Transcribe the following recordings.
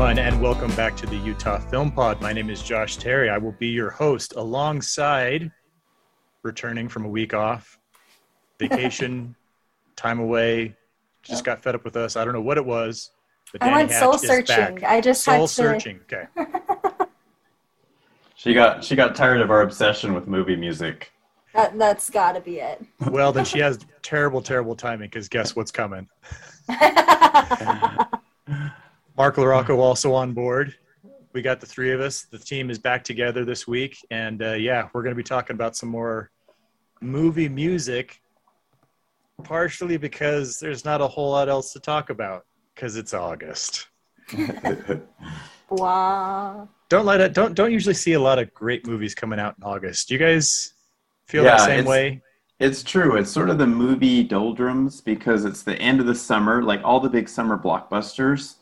everyone, and welcome back to the Utah Film Pod. My name is Josh Terry. I will be your host alongside returning from a week off, vacation, time away. Just got fed up with us. I don't know what it was. But I Dani went soul Hatch is searching. back. I just soul had to. searching. Okay. She got she got tired of our obsession with movie music. That, that's got to be it. Well, then she has terrible, terrible timing because guess what's coming? Mark LaRocco also on board. We got the three of us. The team is back together this week. And uh, yeah, we're going to be talking about some more movie music, partially because there's not a whole lot else to talk about because it's August. Wow. Don't let it, don't, don't usually see a lot of great movies coming out in August. Do you guys feel Yeah, the same it's- way? It's true. It's sort of the movie doldrums because it's the end of the summer. Like all the big summer blockbusters,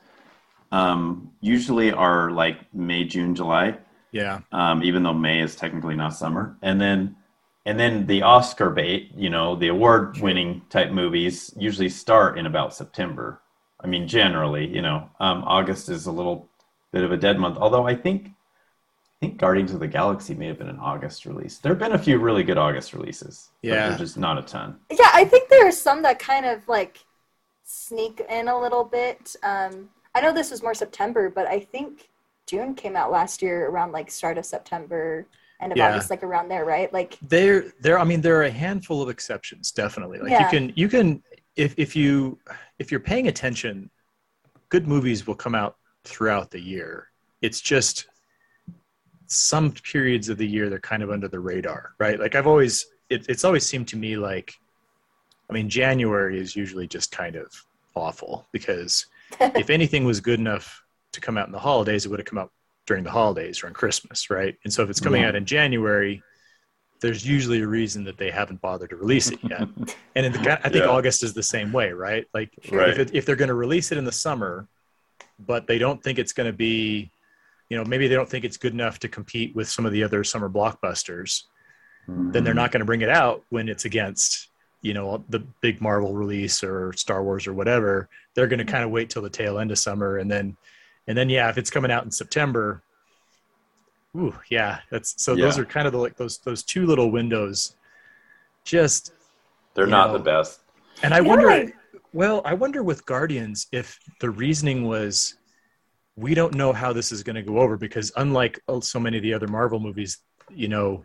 um, usually are like May, June, July. Yeah. Um, even though May is technically not summer. And then, and then the Oscar bait, you know, the award-winning type movies usually start in about September. I mean, generally, you know, um, August is a little bit of a dead month. Although I think, I think Guardians of the Galaxy may have been an August release. There have been a few really good August releases. Yeah. they're just not a ton. Yeah, I think there are some that kind of like sneak in a little bit. Um, I know this was more September, but I think June came out last year around like start of September, end of Yeah. August, like around there, right? Like, there there i mean there are a handful of exceptions definitely like Yeah. you can you can if if you if you're paying attention good movies will come out throughout the year it's just some periods of the year they're kind of under the radar right like i've always it, it's always seemed to me like i mean january is usually just kind of awful because if anything was good enough to come out in the holidays it would have come out during the holidays or on christmas right and so if it's coming Yeah. out in january there's usually a reason that they haven't bothered to release it yet. and in the, I think Yeah. August is the same way, right? Like Right. if, it, if they're going to release it in the summer, but they don't think it's going to be, you know, maybe they don't think it's good enough to compete with some of the other summer blockbusters, then they're mm-hmm. not going to bring it out when it's against, you know, the big Marvel release or Star Wars or whatever. They're going to kind of wait till the tail end of summer and then, and then yeah, if it's coming out in September, Ooh, yeah, that's so. Those are kind of the, like those those two little windows. Just They're not know, the best. and I You know wonder. Well, I wonder with Guardians if the reasoning was we don't know how this is going to go over because unlike oh, so many of the other Marvel movies, you know,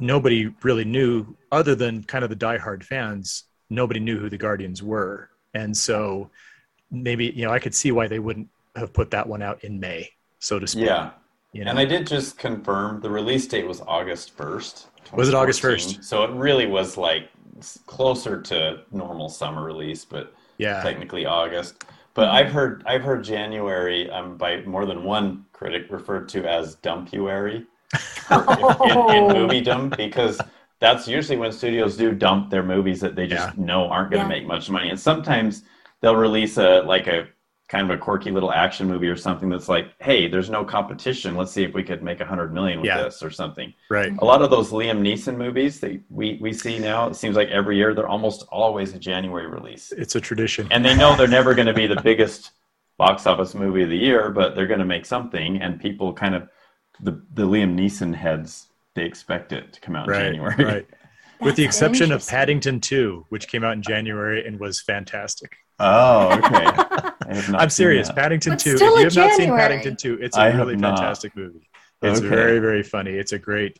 nobody really knew other than kind of the diehard fans. Nobody knew who the Guardians were, and so maybe you know I could see why they wouldn't have put that one out in May, so to speak. Yeah. you know? And I did just confirm the release date was August 1st. Was it August 1st? So it really was like closer to normal summer release, but yeah, technically August. But I've heard I've heard January um, by more than one critic referred to as dumpuary in, in moviedom because that's usually when studios do dump their movies that they just know aren't going to Yeah. make much money. And sometimes they'll release a like a kind of a quirky little action movie or something that's like, hey, there's no competition. Let's see if we could make a hundred million with Yeah. this or something. right. A lot of those Liam Neeson movies that we, we see now, it seems like every year they're almost always a January release. It's a tradition. And they know they're never going to be the biggest box office movie of the year, but they're going to make something, and people kind of the the Liam Neeson heads they expect it to come out in January. right. With the exception of. Paddington 2, which came out in January and was fantastic. Oh, okay. I have not I'm serious. that. Paddington But 2. If you a have not seen Paddington 2, it's a I really fantastic movie. It's Okay. very, very funny. It's a great.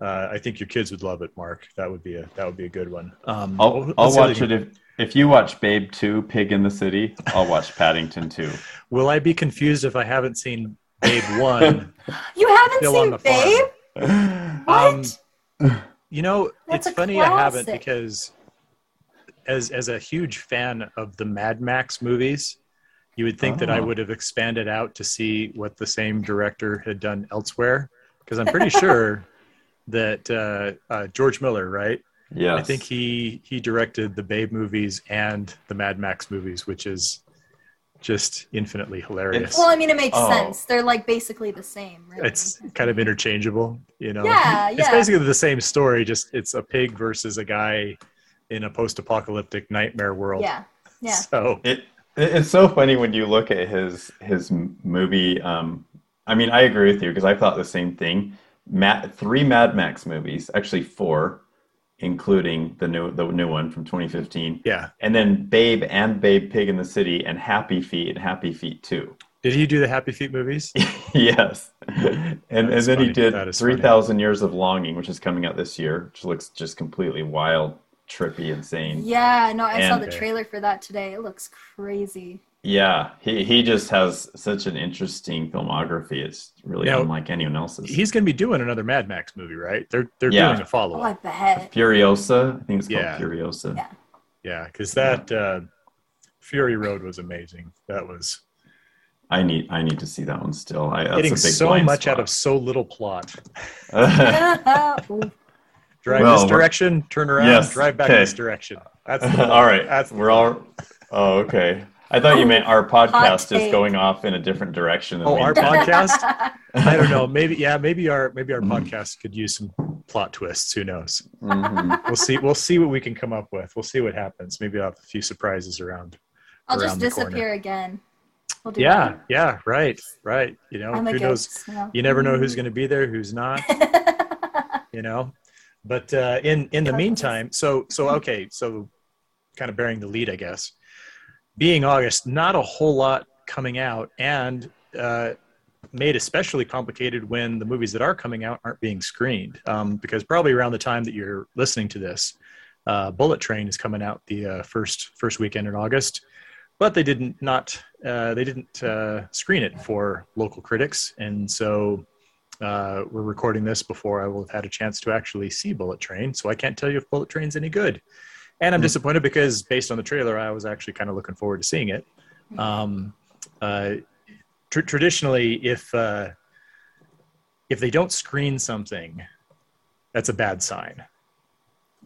Uh, I think your kids would love it, Mark. That would be a that would be a good one. Um, I'll, I'll watch it if if you watch Babe 2, Pig in the City. I'll watch Paddington 2. Will I be confused if I haven't seen Babe 1? You haven't seen Babe? farm. Babe? What? Um, You know, That's it's a funny I haven't because as as a huge fan of the Mad Max movies, you would think that I Oh. would have expanded out to see what the same director had done elsewhere because I'm pretty sure that uh, uh, George Miller, right? Yeah, I think he he directed the Babe movies and the Mad Max movies, which is just infinitely hilarious. well, I mean, it makes Oh. sense. They're like basically the same. Really. it's kind of interchangeable, you know. Yeah, It's yeah. basically the same story, just it's a pig versus a guy in a post-apocalyptic nightmare world. yeah, yeah. So It It- It's so funny when you look at his his movie. Um, I mean, I agree with you because I thought the same thing. Matt, three Mad Max movies, actually four, including the new the new one from 2015, Yeah. and then Babe and Babe Pig in the City and Happy Feet and Happy Feet 2. Did he do the Happy Feet movies? yes, and and That's then he did That is funny. Three Thousand Years of Longing, which is coming out this year, which looks just completely wild, trippy, insane. Yeah, no, I saw the trailer for that today. It looks crazy. Yeah, he he just has such an interesting filmography. It's really Now, unlike anyone else's. He's going to be doing another Mad Max movie, right? They're they're Yeah. doing a follow Oh, I up. bet. Furiosa, I think it's called Yeah. Furiosa. Yeah. Yeah, because that uh, Fury Road was amazing. That was I need I need to see that one still. I, that's getting a big so blind much out of so little plot. Drive Well, this direction, turn around, Yes, drive back okay. this direction. That's the all right. That's the we're all. Oh, okay. I thought you meant our podcast is going off in a different direction. Than Oh, we- our podcast? I don't know. Maybe yeah. Maybe our maybe our podcast could use some plot twists. Who knows? Mhm. We'll see. We'll see what we can come up with. We'll see what happens. Maybe I'll have a few surprises around. I'll just Around the corner. disappear again. We'll do Yeah, yeah, right, right. You know. I'm who knows? ghost now. You never know who's going to be there, who's not. you know but uh, in in the meantime so so okay so kind of bearing the lead i guess being august not a whole lot coming out and uh, made especially complicated when the movies that are coming out aren't being screened. Um, because probably around the time that you're listening to this uh, bullet train is coming out the uh, first first weekend in august. But they didn't not uh, they didn't uh, screen it for local critics. And so uh, we're recording this before I will have had a chance to actually see Bullet Train, so I can't tell you if Bullet Train's any good. And I'm disappointed because based on the trailer, I was actually kind of looking forward to seeing it. Um, uh, tr- traditionally, if uh, if they don't screen something, that's a bad sign.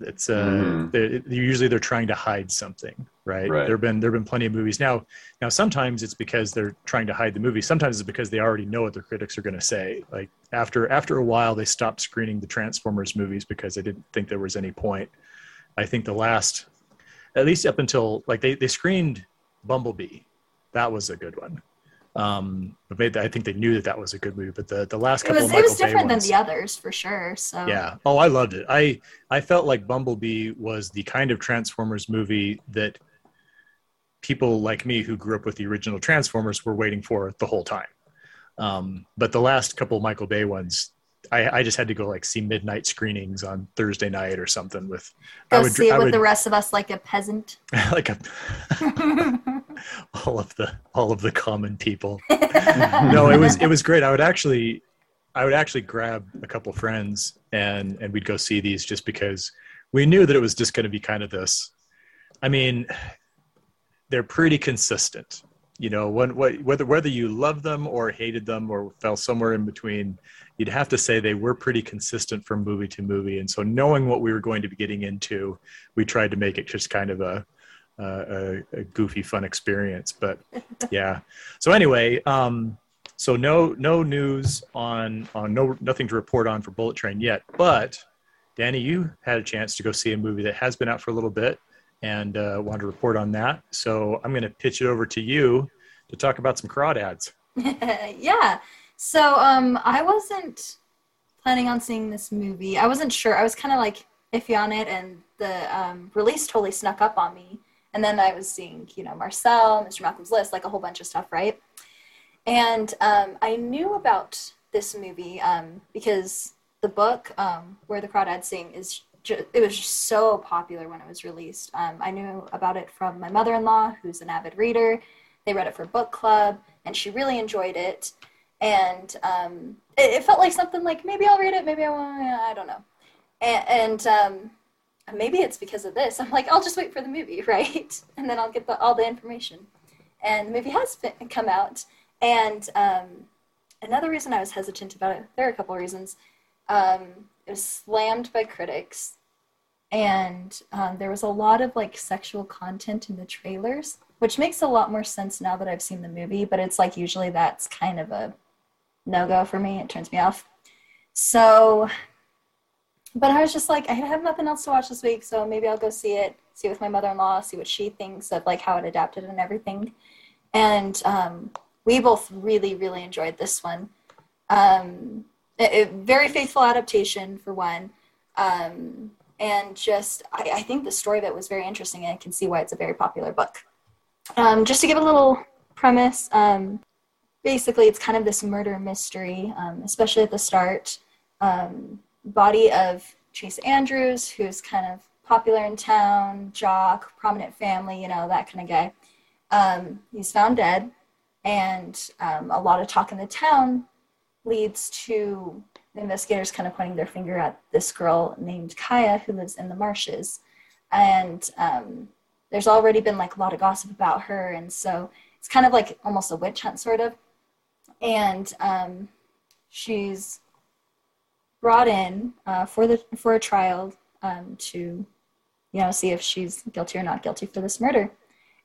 It's uh, Mhm. they're- usually they're trying to hide something, right? Right. There've been there've been plenty of movies now. Now sometimes it's because they're trying to hide the movie. Sometimes it's because they already know what their critics are going to say. Like after after a while, they stopped screening the Transformers movies because they didn't think there was any point. I think the last, at least up until like they they screened Bumblebee, that was a good one. Um, but they, I think they knew that that was a good movie. But the the last couple, It was it was different than the others for sure. So yeah. Oh, I loved it. I I felt like Bumblebee was the kind of Transformers movie that people like me who grew up with the original Transformers were waiting for the whole time. Um, but the last couple of Michael Bay ones, I, I just had to go like see midnight screenings on Thursday night or something with. go I would, see it I with would the rest of us like a peasant. like a, all of the all of the common people. no, it was it was great. I would actually I would actually grab a couple friends and and we'd go see these just because we knew that it was just going to be kind of this. I mean, they're pretty consistent. You know, when, what, whether whether you loved them or hated them or fell somewhere in between, you'd have to say they were pretty consistent from movie to movie. And so, knowing what we were going to be getting into, we tried to make it just kind of a a, a goofy, fun experience. But yeah. So anyway, um, so no no news on on no nothing to report on for Bullet Train yet. But Dani, you had a chance to go see a movie that has been out for a little bit and uh, wanted to report on that. So I'm going to pitch it over to you to talk about some crawdads. yeah. So um, I wasn't planning on seeing this movie. I wasn't sure. I was kind of like iffy on it, and the um, release totally snuck up on me. And then I was seeing, you know, Marcel, Mr. Malcolm's List, like a whole bunch of stuff, right? And um, I knew about this movie um, because the book um, where the crawdads sing is ju- it was just so popular when it was released. Um, I knew about it from my mother-in-law, who's an avid reader. They read it for book club, and she really enjoyed it. And um, it, it felt like something like maybe I'll read it, maybe I won't. I don't know. And, and um, maybe it's because of this. I'm like, I'll just wait for the movie, right? And then I'll get the, all the information. And the movie has been, come out. And um, another reason I was hesitant about it, there are a couple of reasons. Um, it was slammed by critics, and um, there was a lot of like sexual content in the trailers, which makes a lot more sense now that I've seen the movie. But it's like usually that's kind of a no go for me. It turns me off. So, but I was just like, I have nothing else to watch this week, so maybe I'll go see it. see it with my mother-in-law, see what she thinks of like how it adapted and everything. And um, we both really, really enjoyed this one. Um, a, a very faithful adaptation for one. Um, and just, I, I, think the story of it was very interesting and I can see why it's a very popular book. Um, just to give a little premise, um, basically it's kind of this murder mystery, um, especially at the start. Um, body of Chase Andrews, who's kind of popular in town, jock, prominent family, you know, that kind of guy. Um, he's found dead, and um, a lot of talk in the town leads to the investigators kind of pointing their finger at this girl named Kya who lives in the marshes. And um, there's already been like a lot of gossip about her, and so it's kind of like almost a witch hunt, sort of. And um, she's brought in uh, for the for a trial um, to you know see if she's guilty or not guilty for this murder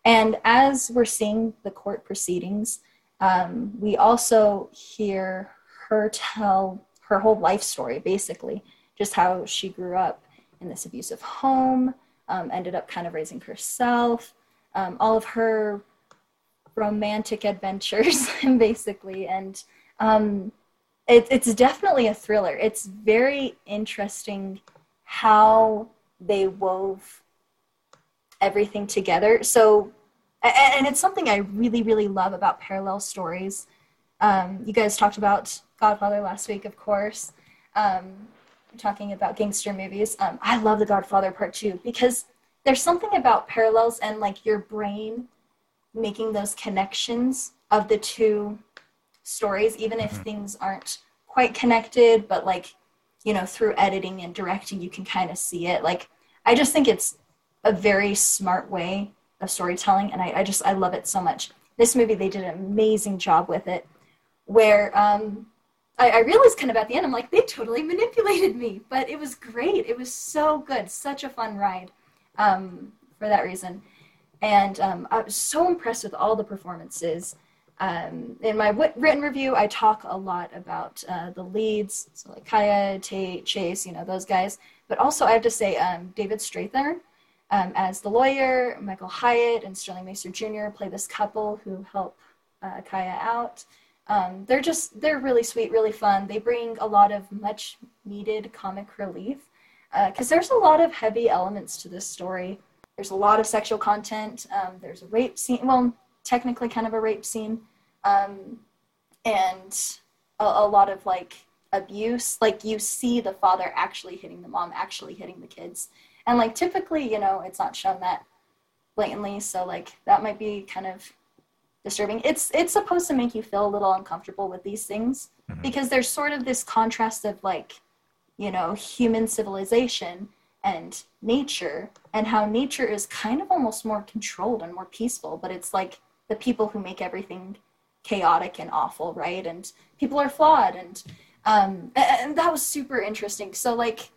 and as we're seeing the court proceedings um, we also hear her tell her whole life story basically just how she grew up in this abusive home um, ended up kind of raising herself um, all of her romantic adventures basically and um, it, it's definitely a thriller. It's very interesting how they wove everything together. So, and it's something I really, really love about parallel stories. Um, you guys talked about Godfather last week, of course, um, talking about gangster movies. Um, I love The Godfather Part Two because there's something about parallels and like your brain making those connections of the two stories, even if mm-hmm. things aren't quite connected, but like, you know, through editing and directing, you can kind of see it. Like, I just think it's a very smart way of storytelling, and I, I just, I love it so much. This movie, they did an amazing job with it, where um, I, I realized kind of at the end, I'm like, they totally manipulated me, but it was great. It was so good, such a fun ride um, for that reason. And um, I was so impressed with all the performances. Um, in my w- written review, I talk a lot about uh, the leads, so like Kya, Tate, Chase, you know, those guys. But also, I have to say, um, David Strathairn um, as the lawyer, Michael Hyatt and Sterling Macer Jr. play this couple who help uh, Kya out. Um, they're just, they're really sweet, really fun. They bring a lot of much needed comic relief because uh, there's a lot of heavy elements to this story. There's a lot of sexual content. Um, there's a rape scene. Well, technically kind of a rape scene um, and a, a, lot of like abuse like you see the father actually hitting the mom actually hitting the kids and like typically you know it's not shown that blatantly so like that might be kind of disturbing it's it's supposed to make you feel a little uncomfortable with these things mm-hmm. because there's sort of this contrast of like you know human civilization and nature and how nature is kind of almost more controlled and more peaceful but it's like the people who make everything chaotic and awful, right? And people are flawed, and um, and that was super interesting. So like,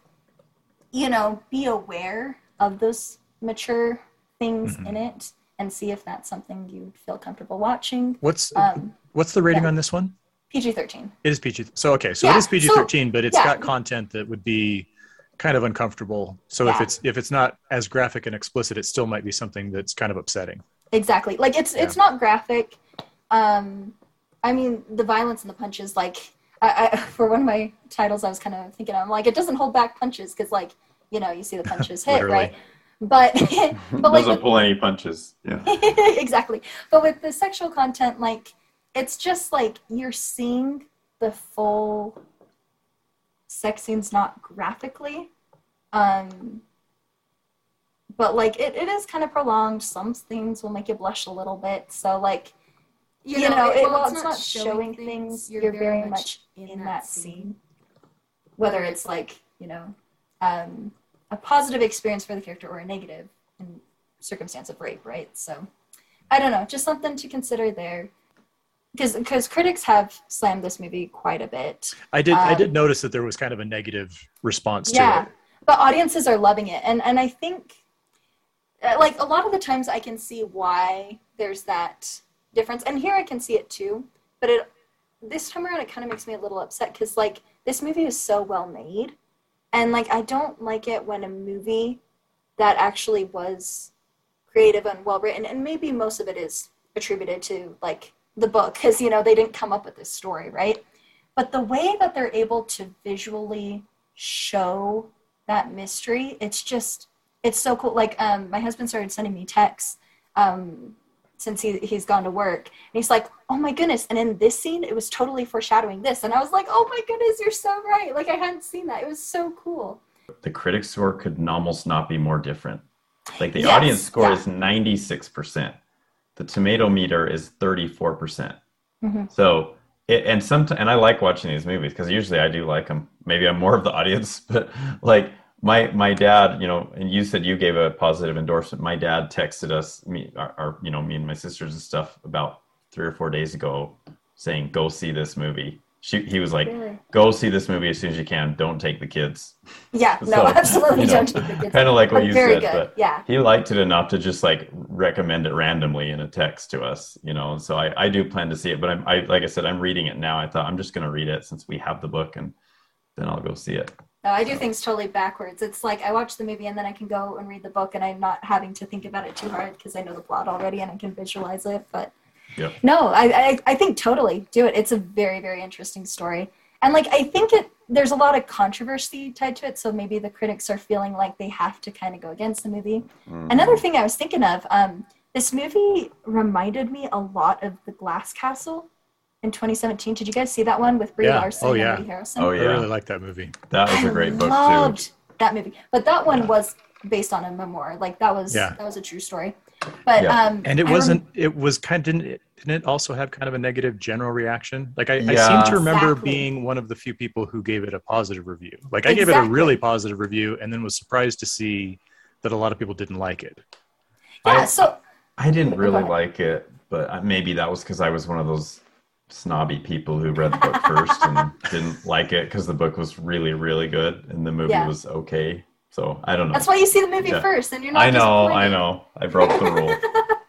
you know, be aware of those mature things mm-hmm. in it, and see if that's something you'd feel comfortable watching. What's um, what's the rating yeah. on this one? PG thirteen. It is PG. So okay, so yeah. it is PG thirteen, so, but it's yeah. got content that would be kind of uncomfortable. So if it's if it's not as graphic and explicit, it still might be something that's kind of upsetting. Exactly. Like it's it's not graphic. Um, I mean, the violence and the punches, like, I, I, for one of my titles, I was kind of thinking, I'm like, it doesn't hold back punches because, like, you know, you see the punches hit, right? But, but doesn't pull any punches. Yeah. exactly. But with the sexual content, like, it's just like you're seeing the full sex scenes, not graphically. Um, but like it, it is kind of prolonged. Some things will make you blush a little bit. So like you, you know, know, it, well, it's, it's, not showing things. You're, you're very, very much in, in that scene. Whether it's like, you know, um, a positive experience for the character or a negative in circumstance of rape, right? So I don't know, just something to consider there. Because because critics have slammed this movie quite a bit. I did um, I did notice that there was kind of a negative response yeah, to it. But audiences are loving it. And and I think uh, like a lot of the times I can see why there's that difference. And here I can see it too, but it this time around it kind of makes me a little upset because like this movie is so well made, and like I don't like it when a movie that actually was creative and well written and maybe most of it is attributed to like the book because you know they didn't come up with this story right? But the way that they're able to visually show that mystery it's just it's so cool. Like um, my husband started sending me texts um, since he, he's gone to work and he's like oh my goodness and in this scene it was totally foreshadowing this and i was like oh my goodness you're so right like i hadn't seen that it was so cool the critic score could almost not be more different like the Yes, audience score yeah. is 96%. The tomato meter is 34%. percent Mhm. So, it, and sometimes, and I like watching these movies because usually I do like them. Maybe I'm more of the audience, but like my my dad, you know, and you said you gave a positive endorsement. My dad texted us, me, our, our you know, me and my sisters and stuff about three or four days ago, saying, "Go see this movie." She, he was like, Really? "Go see this movie as soon as you can. Don't take the kids." yeah no So, absolutely you know, don't take the kids Kind of like what But you very said, good but yeah he liked it enough to just like recommend it randomly in a text to us, you know. So I, I do plan to see it, but I'm I like I said, I'm reading it now. I thought I'm just gonna read it since we have the book, and then I'll go see it. No, I do things totally backwards. It's like I watch the movie and then I can go and read the book, and I'm not having to think about it too hard because I know the plot already and I can visualize it. But Yep. no, I, I I think totally do it. It's a very very interesting story, and like I think it there's a lot of controversy tied to it. So maybe the critics are feeling like they have to kind of go against the movie. Mm. Another thing I was thinking of, um, this movie reminded me a lot of The Glass Castle in 2017. Did you guys see that one with Brie Yeah. Larson Oh, and yeah. Woody Harrelson? Oh I really like that movie. that was I a great book loved too. that movie, but that one Yeah. was based on a memoir. Like that was Yeah. that was a true story. But Yeah. um, And it I wasn't. It was kind. Didn't it, didn't it also have kind of a negative general reaction? Like I, I seem to remember Exactly. being one of the few people who gave it a positive review. Like I gave it a really positive review, and then was surprised to see that a lot of people didn't like it. yeah. I- so I didn't really like it, but maybe that was because I was one of those snobby people who read the book first and didn't like it because the book was really really good and the movie Yeah. was okay. So I don't know. that's why you see the movie Yeah. first, and you're not. I know, I know. I broke the rule.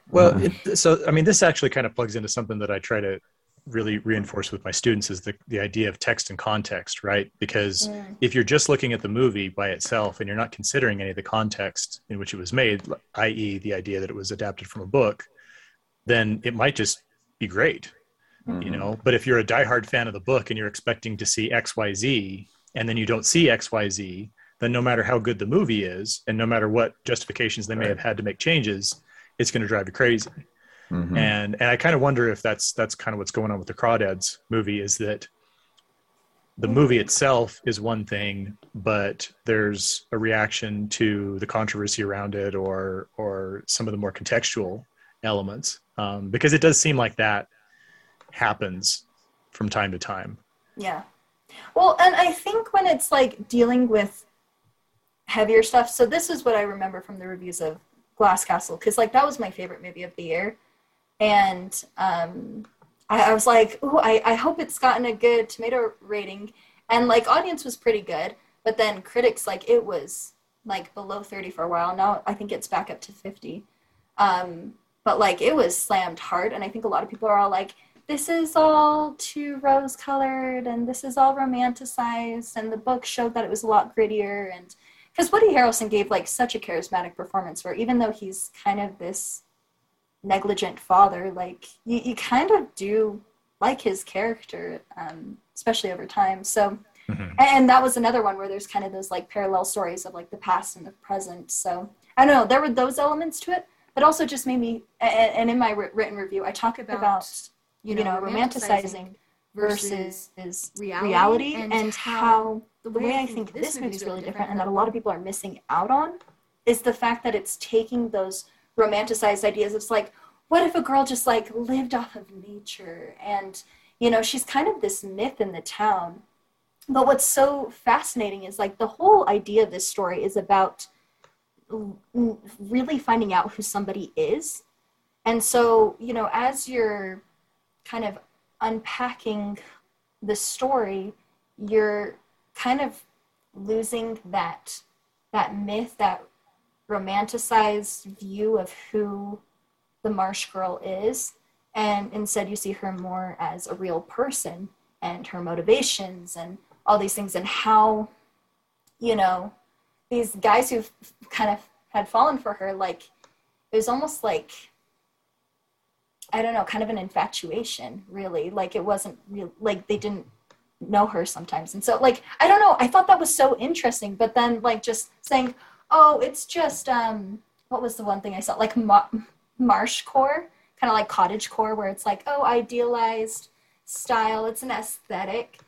Well, it, so I mean, this actually kind of plugs into something that I try to really reinforce with my students is the, the idea of text and context, right? Because Mm. if you're just looking at the movie by itself and you're not considering any of the context in which it was made, i.e., the idea that it was adapted from a book, then it might just be great, you Mhm. know. But if you're a diehard fan of the book and you're expecting to see X, Y, Z, and then you don't see X, Y, Z, then no matter how good the movie is, and no matter what justifications they may Right. have had to make changes, it's going to drive you crazy Mhm. and and I kind of wonder if that's that's kind of what's going on with the Crawdads movie is that the movie itself is one thing, but there's a reaction to the controversy around it or or some of the more contextual elements um, because it does seem like that happens from time to time. Yeah. Well, and I think when it's like dealing with heavier stuff, so this is what I remember from the reviews of Glass Castle, because like that was my favorite movie of the year. And um, I, I was like, oh, I, I hope it's gotten a good tomato rating. And like audience was pretty good, but then critics like it was like below 30 for a while. Now I think it's back up to 50. Um, but like it was slammed hard, and I think a lot of people are all like, this is all too rose colored and this is all romanticized and the book showed that it was a lot grittier and because woody harrelson gave like such a charismatic performance where even though he's kind of this negligent father like you, you kind of do like his character um, especially over time so Mhm. and that was another one where there's kind of those like parallel stories of like the past and the present so i don't know there were those elements to it but also just made me and, and in my written review i talk about, About, you know, romanticizing versus, reality reality, and and, how the way I think this movie is really different and that a lot of people are missing out on is the fact that it's taking those romanticized ideas. It's like, what if a girl just like lived off of nature and you know she's kind of this myth in the town. But what's so fascinating is like the whole idea of this story is about really finding out who somebody is. And so, you know, as you're kind of unpacking the story, you're kind of losing that that myth, that romanticized view of who the marsh girl is, and instead you see her more as a real person and her motivations and all these things and how, you know, these guys who kind of had fallen for her, like it was almost like I don't know, kind of an infatuation, really. Like it wasn't real, like they didn't know her sometimes. And so like I don't know, I thought that was so interesting, but then like just saying, "Oh, it's just um what was the one thing I saw? Like ma- marsh core, kind of like cottage core where it's like, "Oh, idealized style, it's an aesthetic."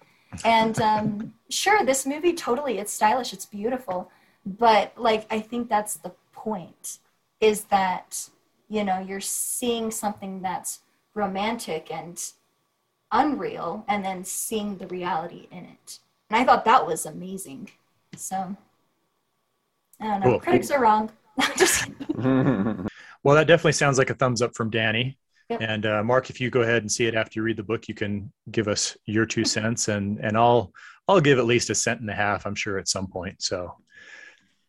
And um sure, this movie totally it's stylish, it's beautiful, but like I think that's the point is that you know you're seeing something that's romantic and unreal and then seeing the reality in it and i thought that was amazing so i don't know Cool. critics are wrong Well, that definitely sounds like a thumbs up from Dani. Yep. And uh, Mark, if you go ahead and see it after you read the book, you can give us your two cents, and and I'll I'll give at least a cent and a half. I'm sure at some point. So,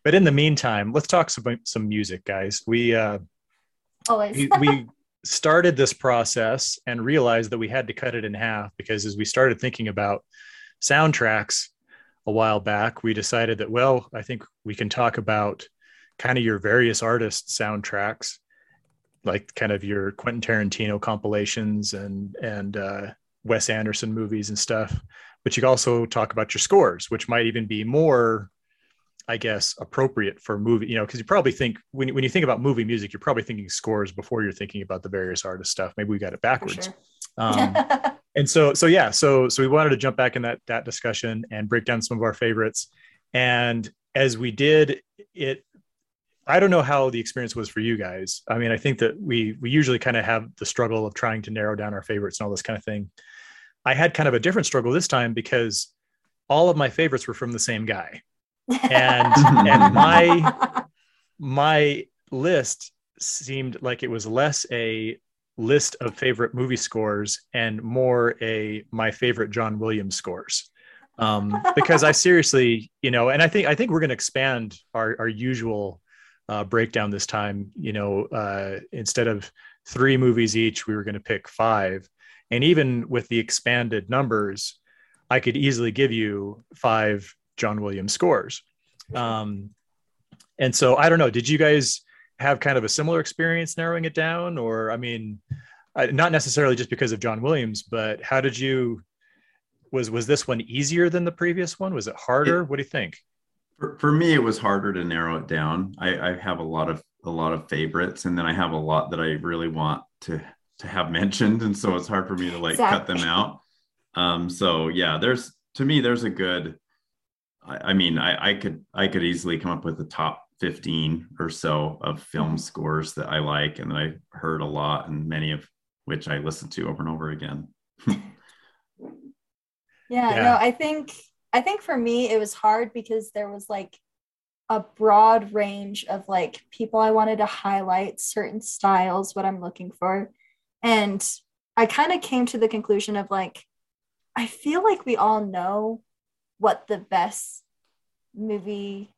but in the meantime, let's talk some some music, guys. We uh, always we, we started this process and realized that we had to cut it in half because as we started thinking about soundtracks a while back, we decided that well, I think we can talk about kind of your various artists soundtracks like kind of your Quentin Tarantino compilations and and uh, Wes Anderson movies and stuff. But you also talk about your scores, which might even be more, I guess, appropriate for movie. You know, because you probably think when you- when you think about movie music, you're probably thinking scores before you're thinking about the various artist stuff. Maybe we got it backwards. sure Um, and so so yeah so so we wanted to jump back in that that discussion and break down some of our favorites and as we did it i don't know how the experience was for you guys i mean i think that we we usually kind of have the struggle of trying to narrow down our favorites and all this kind of thing i had kind of a different struggle this time because all of my favorites were from the same guy and and my my list seemed like it was less a list of favorite movie scores and more a my favorite John Williams scores. Um, because I seriously, you know, and I think I think we're going to expand our our usual uh, breakdown this time. You know, uh, instead of three movies each, we were going to pick five, and even with the expanded numbers, I could easily give you five John Williams scores. Um, and so I don't know. Did you guys have kind of a similar experience narrowing it down, or I mean, I, not necessarily just because of John Williams, but how did you? Was was this one easier than the previous one? Was it harder? what do you think? For, for me, it was harder to narrow it down. I, I have a lot of a lot of favorites, and then I have a lot that I really want to to have mentioned, and so it's hard for me to like cut them out. Um, so yeah, there's to me there's a good. I, I mean, I, I could I could easily come up with the top fifteen or so of film scores that I like and that I heard a lot, and many of which I listened to over and over again. Yeah, Yeah. no, I think I think for me it was hard because there was like a broad range of like people I wanted to highlight certain styles, what I'm looking for. And I kind of came to the conclusion of like I feel like we all know what the best movie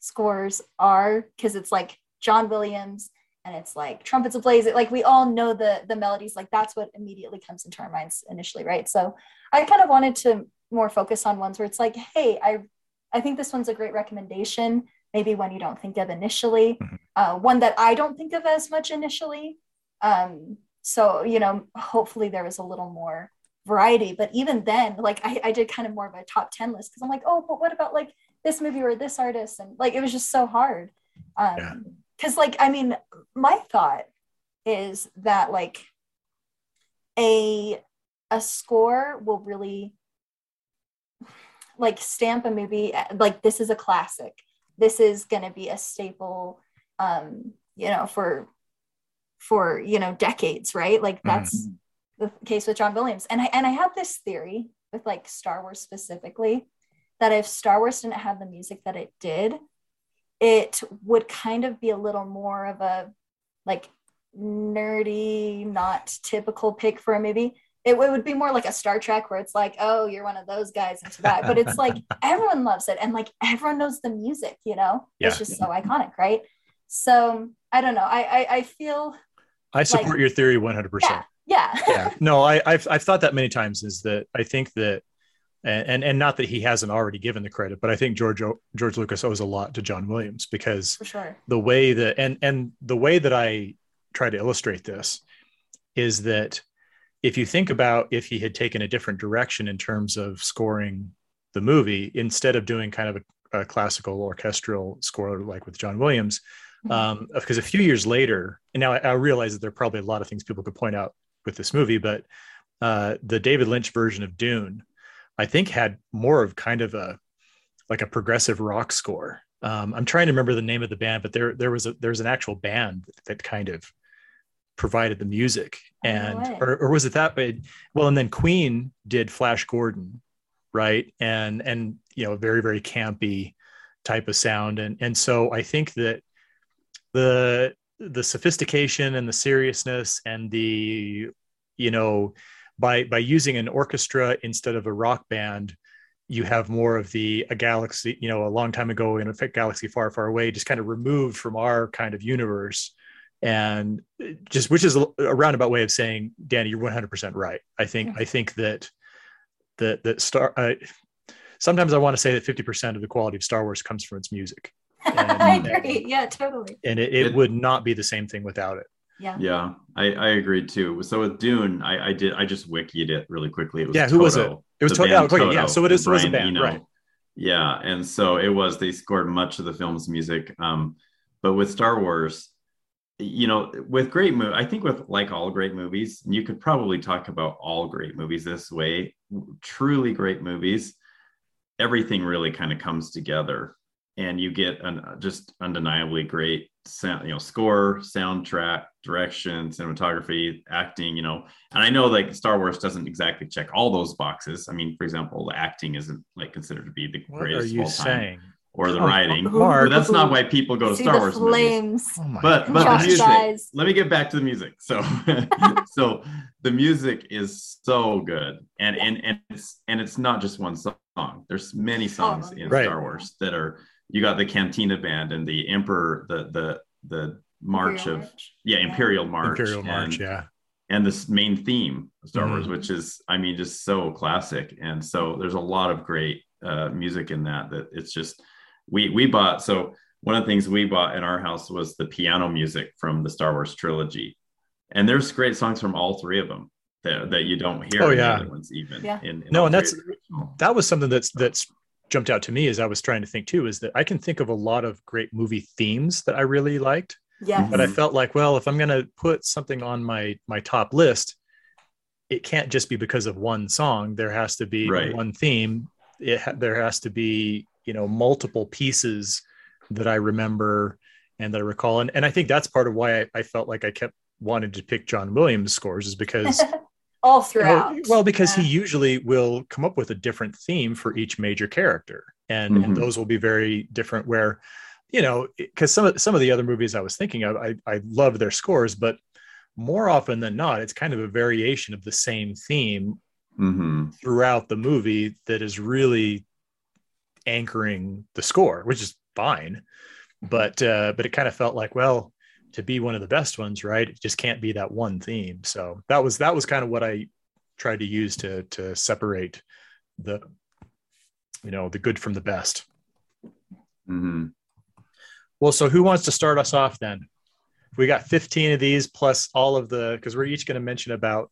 scores are because it's like John Williams and it's like trumpets ablaze like we all know the the melodies like that's what immediately comes into our minds initially right so I kind of wanted to more focus on ones where it's like, hey, I I think this one's a great recommendation. Maybe one you don't think of initially, Mhm. uh, one that I don't think of as much initially. Um, so you know, hopefully there was a little more variety. But even then, like I, I did kind of more of a top ten list because I'm like, oh, but what about like this movie or this artist? And like it was just so hard. Um, Yeah. Because like I mean, my thought is that like a a score will really like stamp a movie like this is a classic this is going to be a staple um you know for for you know decades right like that's the case with john williams and i and i have this theory with like star wars specifically that if star wars didn't have the music that it did it would kind of be a little more of a like nerdy not typical pick for a movie it would be more like a Star Trek where it's like, oh, you're one of those guys into that. But it's like everyone loves it and like everyone knows the music, you know? It's Yeah. just so iconic, right? So I don't know. I I, I feel I support Like- your theory 100%. yeah, yeah. yeah no I, I've, I've thought that many times is that i think that and, and not that he hasn't already given the credit, but I think George George Lucas owes a lot to John Williams because For sure. the way that and and the way that I try to illustrate this is that if you think about if he had taken a different direction in terms of scoring the movie instead of doing kind of a, a classical orchestral score like with John Williams, um, because a few years later, and now I, I, realize that there are probably a lot of things people could point out with this movie, but uh, the David Lynch version of Dune, I think, had more of kind of a like a progressive rock score. Um, I'm trying to remember the name of the band, but there there was a there's an actual band that kind of provided the music, and or, or was it that way? Well, and then Queen did Flash Gordon, right? And and you know, very very campy type of sound, and and so I think that the the sophistication and the seriousness and the you know by by using an orchestra instead of a rock band you have more of the a galaxy you know a long time ago in a galaxy far far away just kind of removed from our kind of universe. And just which is a, roundabout way of saying dani you're 100% right. I think i think that that that star uh, sometimes i want to say that 50% of the quality of star wars comes from its music I agree. Yeah, totally. And it, it, it, would not be the same thing without it. Yeah. Yeah, I, I agree too. So with Dune, I, I did I just wikied it really quickly. It was yeah. Who Toto, was it? It was Toto. Yeah, Toto, yeah. So it is. was a band, Eno. right? Yeah, and so it was. They scored much of the film's music. Um, but with Star Wars, you know, with great movie, I think with like all great movies, you could probably talk about all great movies this way. Truly great movies, everything really kind of comes together and you get an uh, just undeniably great sound, you know, score, soundtrack, direction, cinematography, acting, you know. And I know like Star Wars doesn't exactly check all those boxes. I mean, for example, the acting isn't like considered to be the what greatest are you of all time. saying? Or the writing, but that's not why people go to See Star Wars flames. Oh but but Josh the music dies. let me get back to the music so so the music is so good and and and it's and it's not just one song there's many songs oh. in Right. star wars that are you got the cantina band and the emperor the the the march Imperial of March. yeah Yeah. imperial march Imperial and, March, yeah. and this main theme of star wars Mhm. which is i mean just so classic and so there's a lot of great uh, music in that that it's just we we bought so one of the things we bought in our house was the piano music from the star wars trilogy and there's great songs from all three of them that, that you don't hear Oh, in the yeah. other ones even Yeah. in, in No, and that's- of the original. That was something that's that's jumped out to me as I was trying to think too, is that I can think of a lot of great movie themes that I really liked. Yes. but I Mhm. felt like, well, if I'm going to put something on my my top list, it can't just be because of one song. There has to be Right. one theme. It ha- there has to be you know multiple pieces that I remember and that I recall, and and I think that's part of why I, I felt like I kept wanting to pick John Williams scores is because All well, throughout. well, because Yeah. he usually will come up with a different theme for each major character, and and Mhm. those will be very different. Where, you know, because some of some of the other movies I was thinking of, I I love their scores, but more often than not, it's kind of a variation of the same theme Mhm. throughout the movie that is really anchoring the score, which is fine. But uh, but it kind of felt like, well, to be one of the best ones, right? It just can't be that one theme. So that was that was kind of what I tried to use to to separate the you know the good from the best. Mhm. Well, so who wants to start us off then? We got 15 of these plus all of the because we're each going to mention about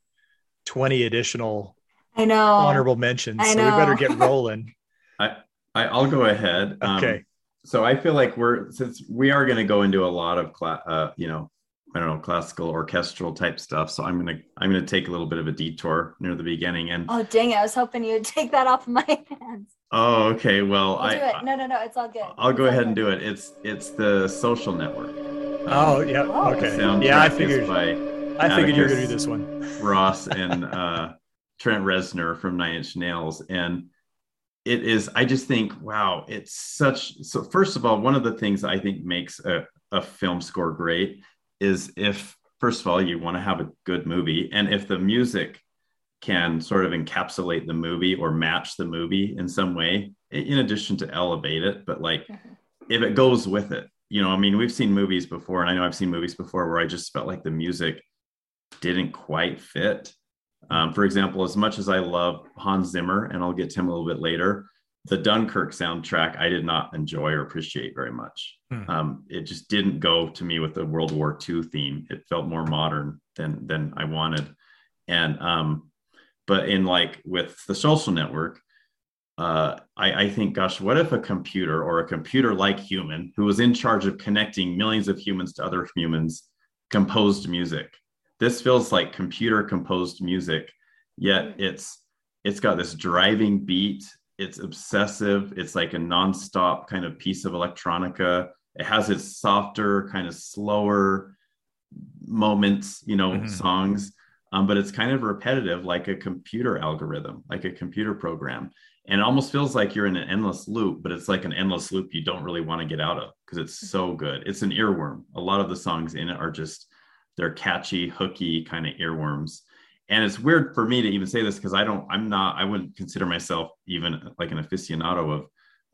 20 additional I know. honorable mentions. I so we better get rolling. I, I'll go ahead. Um, Okay. So I feel like we're since we are going to go into a lot of cla- uh, you know, I don't know, classical orchestral type stuff. So I'm gonna I'm gonna take a little bit of a detour near the beginning. And Oh dang it! I was hoping you'd take that off of my hands. oh, okay. Well, I'll I, do it. No, no, no. It's all good. I'll go It's all ahead and do it. It's it's the Social Network. Um, Oh yeah, Oh. okay. Yeah, I figured. by I figured you were gonna do this one. Ross and uh, Trent Reznor from Nine Inch Nails, and it is. I just think, wow, it's such. So first of all, one of the things I think makes a, a film score great is if, first of all, you want to have a good movie, and if the music can sort of encapsulate the movie or match the movie in some way, in addition to elevate it, but like Mhm. if it goes with it. You know, I mean, we've seen movies before, and I know I've seen movies before where I just felt like the music didn't quite fit. Um, for example, as much as I love Hans Zimmer, and I'll get to him a little bit later, the Dunkirk soundtrack I did not enjoy or appreciate very much. Hmm. Um, it just didn't go to me with the World War II theme. It felt more modern than than I wanted, and um, but in like with the Social Network, uh, I, I think, gosh, what if a computer or a computer like human who was in charge of connecting millions of humans to other humans composed music? This feels like computer composed music, yet it's it's got this driving beat. It's obsessive. It's like a nonstop kind of piece of electronica. It has its softer, kind of slower moments, you know, Mhm. songs, um, but it's kind of repetitive, like a computer algorithm, like a computer program and it almost feels like you're in an endless loop but it's like an endless loop you don't really want to get out of because it's so good it's an earworm a lot of the songs in it are just they're catchy hooky kind of earworms. And it's weird for me to even say this because i don't i'm not i wouldn't consider myself even like an aficionado of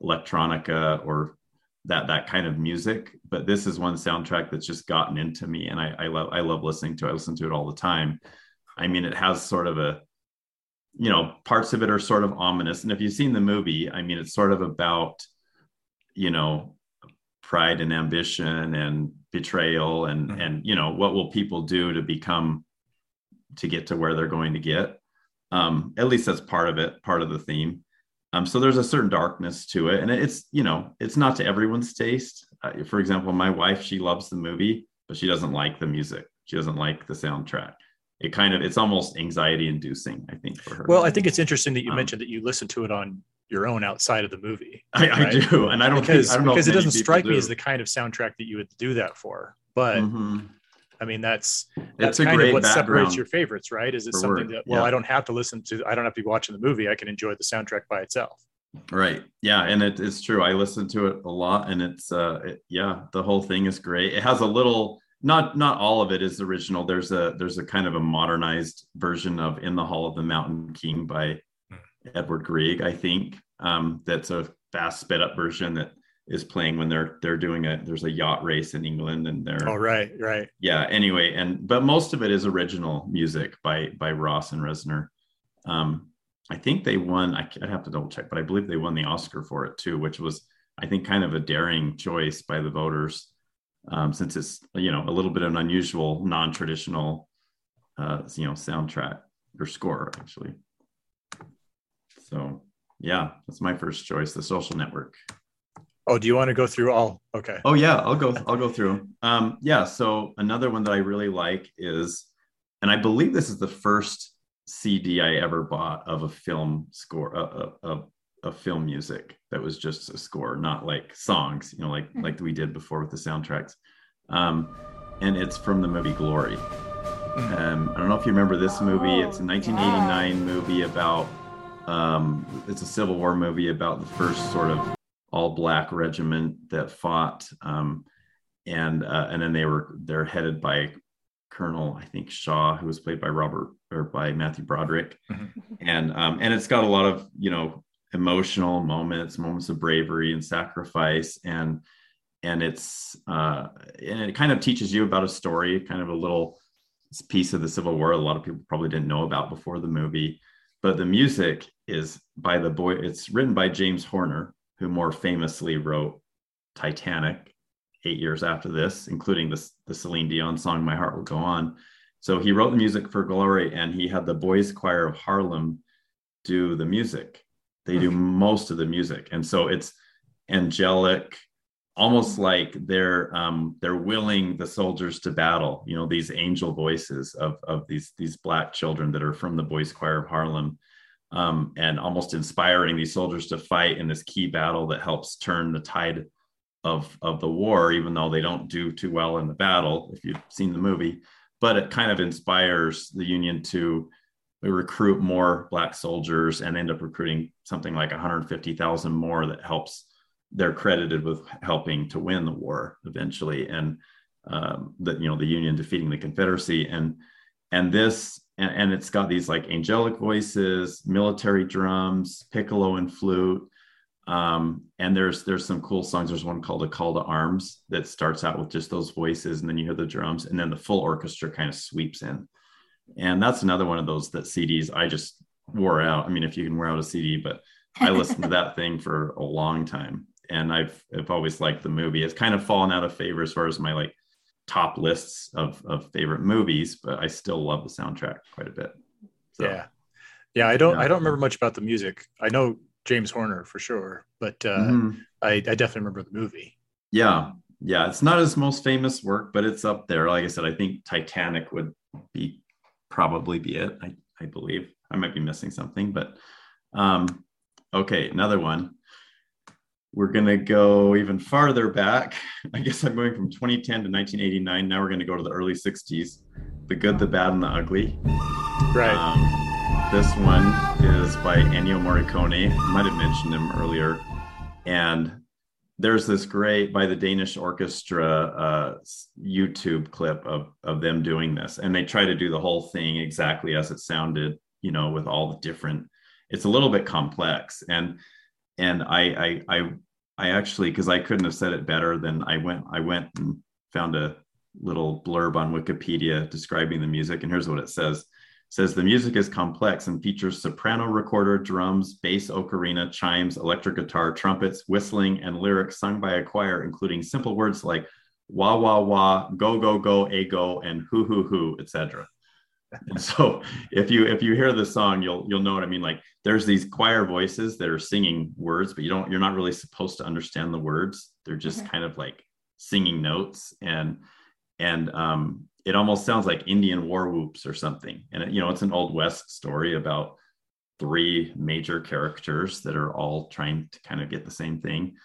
electronica or that that kind of music but this is one soundtrack that's just gotten into me and i i love i love listening to it. I listen to it all the time. I mean it has sort of a you know parts of it are sort of ominous. And if you've seen the movie i mean it's sort of about you know pride and ambition and betrayal and Mhm. and you know what will people do to become to get to where they're going to get? Um at least that's part of it part of the theme. Um so there's a certain darkness to it. And it's you know it's not to everyone's taste. Uh, for example my wife she loves the movie but she doesn't like the music. She doesn't like the soundtrack. It kind of it's almost anxiety inducing i think for her. Well, I think it's interesting that you Um, mentioned that you listen to it on your own outside of the movie. I, I do, and I don't because think, I don't know because it doesn't strike me as the kind of soundtrack that you would do that for. But Mhm. I mean, that's that's It's a kind great of what separates your favorites, right? Is it something work, that well, yeah. I don't have to listen to, I don't have to be watching the movie. I can enjoy the soundtrack by itself. Right. Yeah, and it, it's true. I listen to it a lot, and it's uh, it, yeah, the whole thing is great. It has a little, not not all of it is original. There's a there's a kind of a modernized version of "In the Hall of the Mountain King" by Edward Grieg, I think. Um, that's a fast sped up version that is playing when they're they're doing a there's a yacht race in England, and they're Oh, right, right. yeah anyway and but most of it is original music by by ross and Reznor um i think they won I, i'd have to double check but i believe they won the oscar for it too which was i think kind of a daring choice by the voters um, since it's you know a little bit of an unusual non-traditional uh you know soundtrack or score actually so yeah that's my first choice the social network Oh, do you want to go through all? Okay. Oh yeah, I'll go. I'll go through. Um, yeah. So another one that I really like is, and I believe this is the first CD I ever bought of a film score, of a film music that was just a score, not like songs. You know, like Mhm. like we did before with the soundtracks. Um, and it's from the movie Glory. Mhm. Um, I don't know if you remember this movie. It's a Oh, 1989 movie about. Um, it's a Civil War movie about the first sort of all black regiment that fought, um, and uh, and then they were they're headed by Colonel I think Shaw, who was played by Robert or by Matthew Broderick, Mhm. and um, and it's got a lot of you know emotional moments, moments of bravery and sacrifice, and and it's uh, and it kind of teaches you about a story, kind of a little piece of the Civil War a lot of people probably didn't know about before the movie. But the music is by the boy. It's written by James Horner, who more famously wrote Titanic eight years after this, including the the Celine Dion song "My Heart Will Go On." So he wrote the music for Glory, and he had the Boys Choir of Harlem do the music. They do hmm. most of the music, and so it's angelic, almost like they're um, they're willing the soldiers to battle. You know, these angel voices of of these these black children that are from the Boys Choir of Harlem, um, and almost inspiring these soldiers to fight in this key battle that helps turn the tide of of the war, even though they don't do too well in the battle. If you've seen the movie, but it kind of inspires the Union to recruit more black soldiers and end up recruiting something like 150,000 more that helps they're credited with helping to win the war eventually and um, that you know the union defeating the confederacy. And and this and, and it's got these like angelic voices military drums piccolo and flute. Um, and there's there's some cool songs. There's one called a call to arms that starts out with just those voices and then you hear the drums and then the full orchestra kind of sweeps in. And that's another one of those that CDs I just wore out. I mean, if you can wear out a CD, but I listened to that thing for a long time, and I've I've always liked the movie. It's kind of fallen out of favor as far as my like top lists of of favorite movies, but I still love the soundtrack quite a bit. So, yeah, yeah. I don't Yeah. I don't remember much about the music. I know James Horner for sure, but uh, mhm. I, I definitely remember the movie. yeah, yeah. It's not his most famous work, but it's up there. Like I said, I think Titanic would be probably be it. I I believe I might be missing something, but um, okay, another one. We're gonna go even farther back. I guess I'm going from 2010 to 1989. Now we're gonna go to the early 60s. The Good, the Bad, and the Ugly. Right. Um, this one is by Ennio Morricone. I might have mentioned him earlier. And there's this great by the Danish Orchestra uh, YouTube clip of of them doing this, and they try to do the whole thing exactly as it sounded, you know, with all the different. It's a little bit complex, and and I I I, I actually because I couldn't have said it better than I went I went and found a little blurb on Wikipedia describing the music, and here's what it says says the music is complex and features soprano recorder, drums, bass ocarina, chimes, electric guitar, trumpets, whistling, and lyrics sung by a choir, including simple words like wah wah wah, go go go, a go, and hoo hoo hoo, etc. And so if you if you hear the song, you'll you'll know what I mean. Like there's these choir voices that are singing words, but you don't you're not really supposed to understand the words. They're just Mhm. kind of like singing notes and and um, it almost sounds like Indian war whoops or something. And it, you know, it's an old west story about three major characters that are all trying to kind of get the same thing.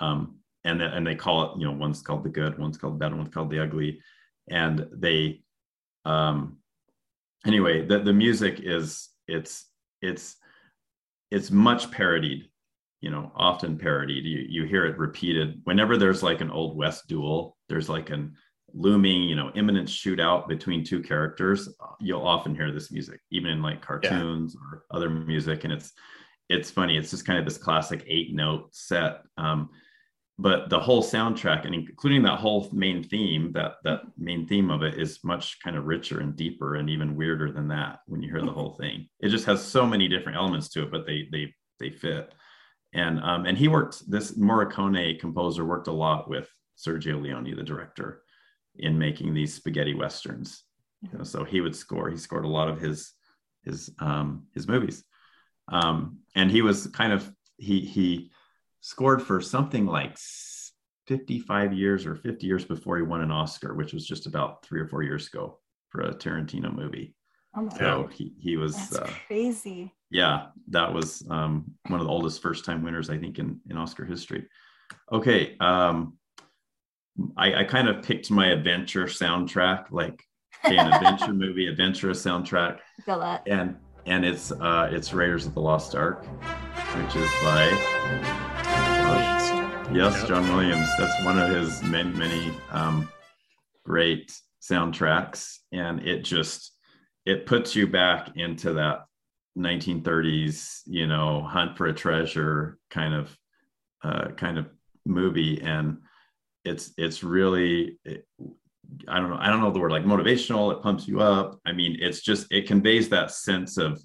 Um, and then, and they call it, you know, one's called the good, one's called the bad, one's called the ugly, and they, um, anyway, the the music is it's it's it's much parodied you know often parodied. You you hear it repeated. Whenever there's like an old west duel there's like an looming you know imminent shootout between two characters you'll often hear this music even in like cartoons or other music. And it's it's funny. It's just kind of this classic eight note set. Um, but the whole soundtrack and including that whole main theme that that main theme of it is much kind of richer and deeper and even weirder than that when you hear the whole thing. It just has so many different elements to it but they they they fit. And um and he worked this morricone composer worked a lot with sergio leone the director in making these spaghetti westerns. You know, so he would score he scored a lot of his his um his movies. Um and he was kind of he he scored for something like 55 years or 50 years before he won an Oscar, which was just about three or four years ago for a Tarantino movie. Oh So god, he, he was, that's uh, crazy. yeah, that was um, one of the oldest first time winners, I think, in, in Oscar history. Okay. Um, I, I kind of picked my adventure soundtrack, like okay, an adventure movie, adventurous soundtrack feel that. and and it's uh it's Raiders of the Lost Ark, which is by yes Yep. John Williams. That's one of his many many um, great soundtracks, and it just it puts you back into that 1930s you know hunt for a treasure kind of uh, kind of movie, and it's it's really. It, I don't know. I don't know the word like motivational. It pumps you up. I mean, it's just it conveys that sense of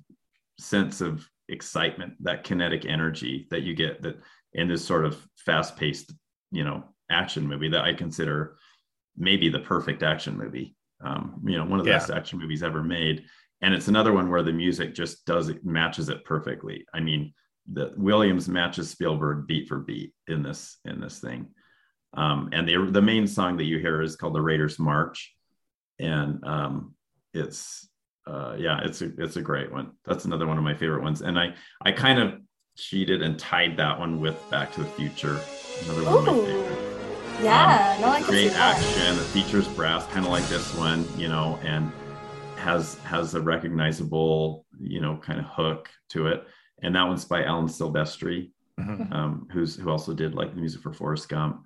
sense of excitement, that kinetic energy that you get that in this sort of fast-paced, you know, action movie that I consider maybe the perfect action movie. Um, you know, one of the Yeah. best action movies ever made. And it's another one where the music just does it matches it perfectly. I mean, the Williams matches Spielberg beat for beat in this in this thing. Um, and the the main song that you hear is called the Raiders March, and um, it's uh, yeah, it's a it's a great one. That's another one of my favorite ones. And I I kind of cheated and tied that one with Back to the Future, another one of my favorites. Ooh, yeah, no, I can see Great that. action. It features brass, kind of like this one, you know, and has has a recognizable, you know, kind of hook to it. And that one's by Alan Silvestri, Mhm. um, who's who also did like the music for Forrest Gump,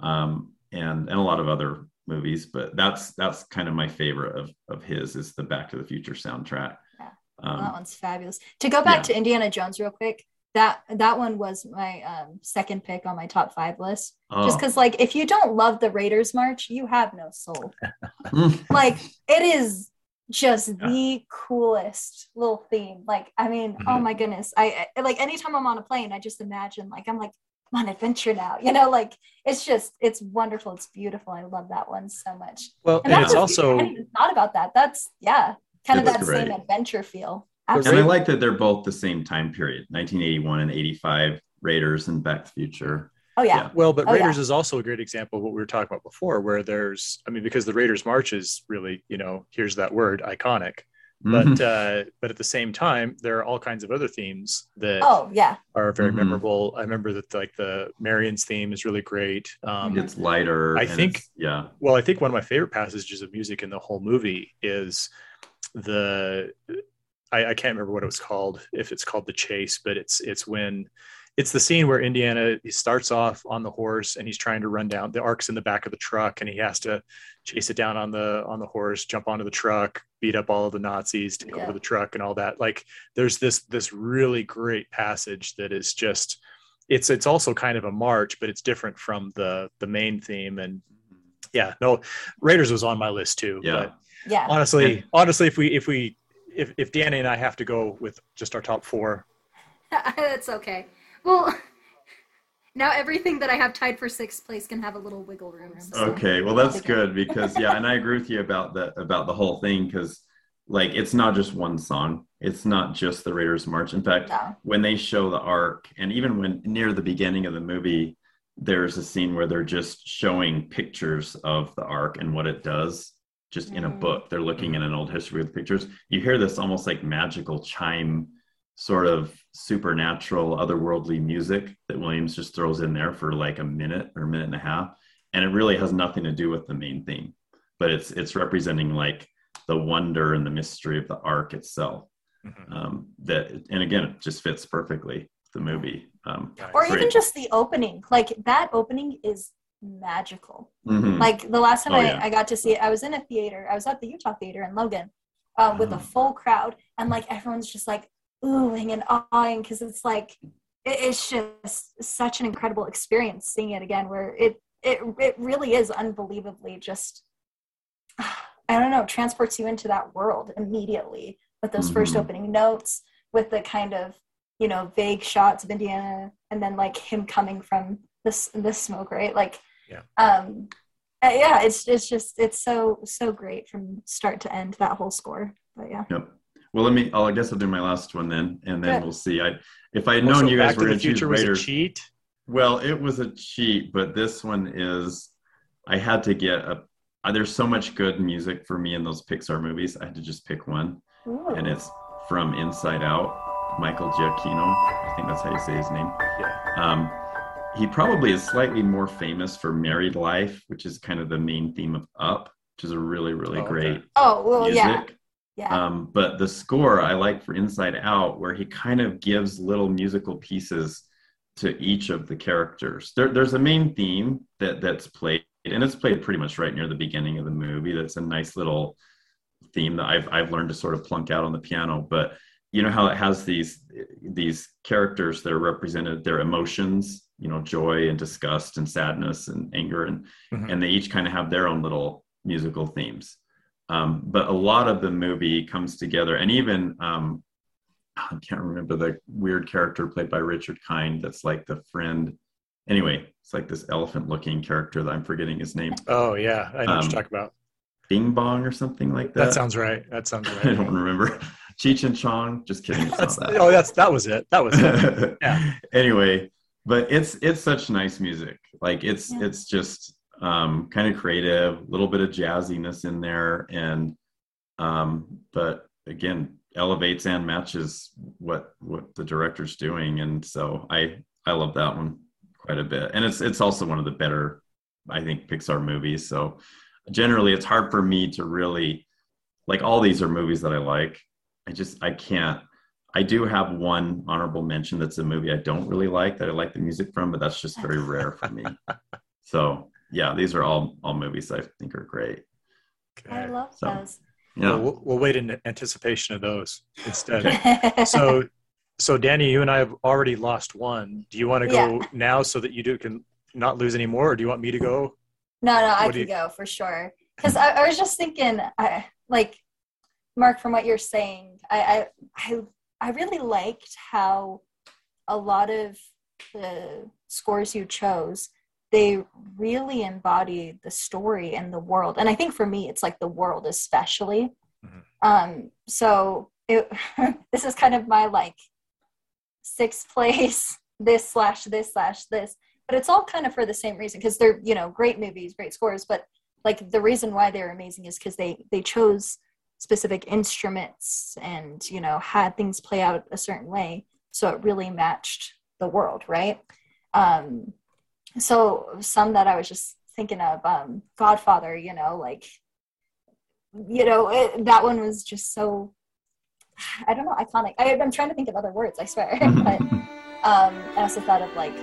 um, and and a lot of other movies. But that's that's kind of my favorite of of his is the Back to the Future soundtrack. Yeah. Um, that one's fabulous. To go back yeah. to Indiana Jones real quick, that that one was my um, second pick on my top five list. Just oh, because, like, if you don't love the Raiders March, you have no soul. like, it is just the coolest little theme. Like, I mean, oh Mhm. my goodness. I, I like anytime I'm on a plane, I just imagine like I'm like I'm on adventure now. You know, like it's just it's wonderful. It's beautiful. I love that one so much. Well, And and that's it's also I hadn't even thought about that. That's yeah, kind of that same adventure feel. The And I like that they're both the same time period 1981 and 85 Raiders and Back to the Future. Oh yeah. yeah. Well, but Oh, Raiders yeah. is also a great example of what we were talking about before, where there's, I mean, because the Raiders March is really, you know, here's that word, iconic. But Mhm. uh, but at the same time, there are all kinds of other themes that Oh yeah. are very Mhm. memorable. I remember that like the Marion's theme is really great. Um, it's lighter. I think- yeah. well, I think one of my favorite passages of music in the whole movie is the I, I can't remember what it was called, if it's called the chase, but it's it's when it's the scene where Indiana he starts off on the horse and he's trying to run down the ark's in the back of the truck and he has to chase it down on the on the horse, jump onto the truck, beat up all of the Nazis, take Yeah. over the truck and all that. Like there's this this really great passage that is just it's it's also kind of a march, but it's different from the the main theme and mm-hmm. yeah, no, Raiders was on my list too. Yeah. But Yeah. honestly, honestly, if we if we if if Dani and I have to go with just our top four, That's okay. Well, now everything that I have tied for sixth place can have a little wiggle room. so- Okay, well that's good because yeah, and I agree with you about the about the whole thing because like it's not just one song. It's not just the Raiders March. In fact, No. when they show the ark and even when near the beginning of the movie there's a scene where they're just showing pictures of the ark and what it does just in a Mm. book they're looking in an old history with pictures you hear this almost like magical chime sort of supernatural otherworldly music that williams just throws in there for like a minute or a minute and a half and it really has nothing to do with the main theme but it's it's representing like the wonder and the mystery of the ark itself um, that and again it just fits perfectly the movie um, Or Great. even just the opening. Like that opening is magical. mhm. Like the last time Oh, I, yeah. I got to see it, I was in a theater. I was at the Utah Theater in Logan um, with a Mhm. full crowd, and like everyone's just like oohing and awing because it's like it, it's just such an incredible experience seeing it again. Where it it it really is unbelievably just I don't know transports you into that world immediately with those first Mhm. opening notes with the kind of you know vague shots of Indiana and then like him coming from this this smoke right like Yeah. um uh, yeah it's it's just it's so so great from start to end that whole score but yeah Yep. Well, let me. I'll, I guess I'll do my last one then, and then Good. we'll see. I if I had Also, known you guys were to going the to choose Future was a cheat. well, it was a cheat, but this one is. I had to get a. uh, There's so much good music for me in those Pixar movies. I had to just pick one, Ooh. and it's from Inside Out. Michael Giacchino. I think that's how you say his name. Yeah. Um, he probably is slightly more famous for Married Life, which is kind of the main theme of Up, which is a really, really Oh, okay. great oh well music. yeah yeah Um, but the score I like for Inside Out, where he kind of gives little musical pieces to each of the characters. There, there's a main theme that that's played, and it's played pretty much right near the beginning of the movie. That's a nice little theme that I've I've learned to sort of plunk out on the piano. But you know how it has these these characters that are represented, their emotions, you know, joy and disgust and sadness and anger, and Mhm. and they each kind of have their own little musical themes. Um, but a lot of the movie comes together, and even um, I can't remember the weird character played by Richard Kind that's like the friend. Anyway, it's like this elephant-looking character that I'm forgetting his name, Oh yeah, I know what Um, you're talking about. Bing Bong or something like That that. sounds right. That sounds right I don't remember. Cheech and Chong. Just kidding. That's, that. oh, that's that was it. That was it. Yeah. anyway but it's it's such nice music. Like it's Yeah. it's just um kind of creative a little bit of jazziness in there and um but again elevates and matches what what the director's doing. And so i i love that one quite a bit. And it's it's also one of the better i think pixar movies. So generally it's hard for me to really like all these are movies that i like. I just i can't I do have one honorable mention that's a movie I don't really like that I like the music from, but that's just very rare for me. So yeah, these are all all movies I think are great. i love So, those Yeah. Well, we'll, we'll wait in anticipation of those instead. Okay. So, so Dani, you and I have already lost one. Do you want to go Yeah. now so that you do can not lose any more, or do you want me to go? No, no, I What do could you- go for sure. Because I, I was just thinking, I, like, Mark, from what you're saying, I, I I I really liked how a lot of the scores you chose they really embody the story and the world. And i think for me it's like the world especially. Mhm. um so it, this is kind of my like sixth place this slash this slash this. But it's all kind of for the same reason because they're you know great movies great scores but like the reason why they're amazing is because they they chose specific instruments and you know had things play out a certain way. So it really matched the world right? Um so some that i was just thinking of um godfather you know like you know it, that one was just so i don't know iconic. I, i'm trying to think of other words i swear but um i also thought of like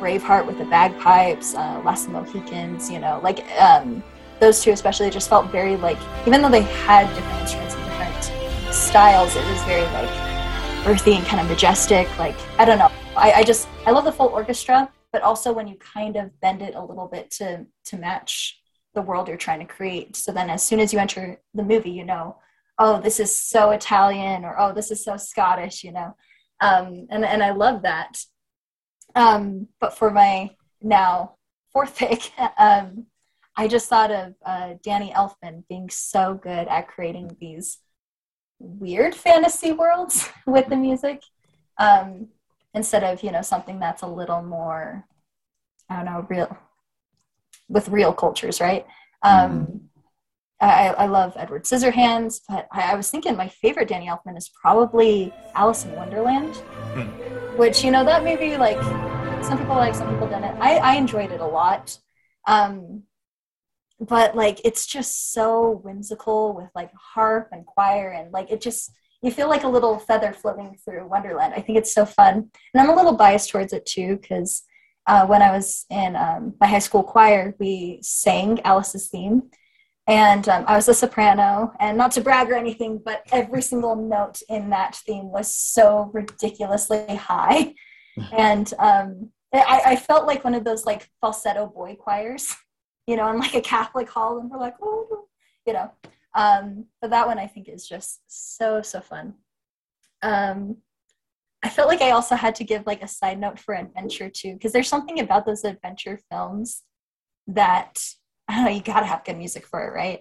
braveheart with the bagpipes uh last mohicans you know like um those two especially just felt very like even though they had different instruments and different styles it was very like earthy and kind of majestic like i don't know. I, I just i love the full orchestra but also when you kind of bend it a little bit to to match the world you're trying to create. So then as soon as you enter the movie you know oh this is so italian or oh this is so scottish you know. Um, and, and i love that. Um, but for my now fourth pick um, i just thought of uh, danny elfman being so good at creating these weird fantasy worlds with the music um, instead of you know something that's a little more i don't know real with real cultures right? Um, I, I love edward scissorhands but I, I was thinking my favorite danny elfman is probably alice in wonderland which you know that maybe like some people like some people didn't i, I enjoyed it a lot. Um, but like it's just so whimsical with like harp and choir and like it just you feel like a little feather floating through wonderland. I think it's so fun. And i'm a little biased towards it too because uh, when i was in um, my high school choir we sang alice's theme. And um, i was a soprano and not to brag or anything but every single note in that theme was so ridiculously high. And um, I, I felt like one of those like falsetto boy choirs you know in like a catholic hall and we're like oh you know um, but that one I think is just so so fun. Um, I felt like I also had to give like a side note for adventure too, because there's something about those adventure films that I don't know. You gotta have good music for it, right?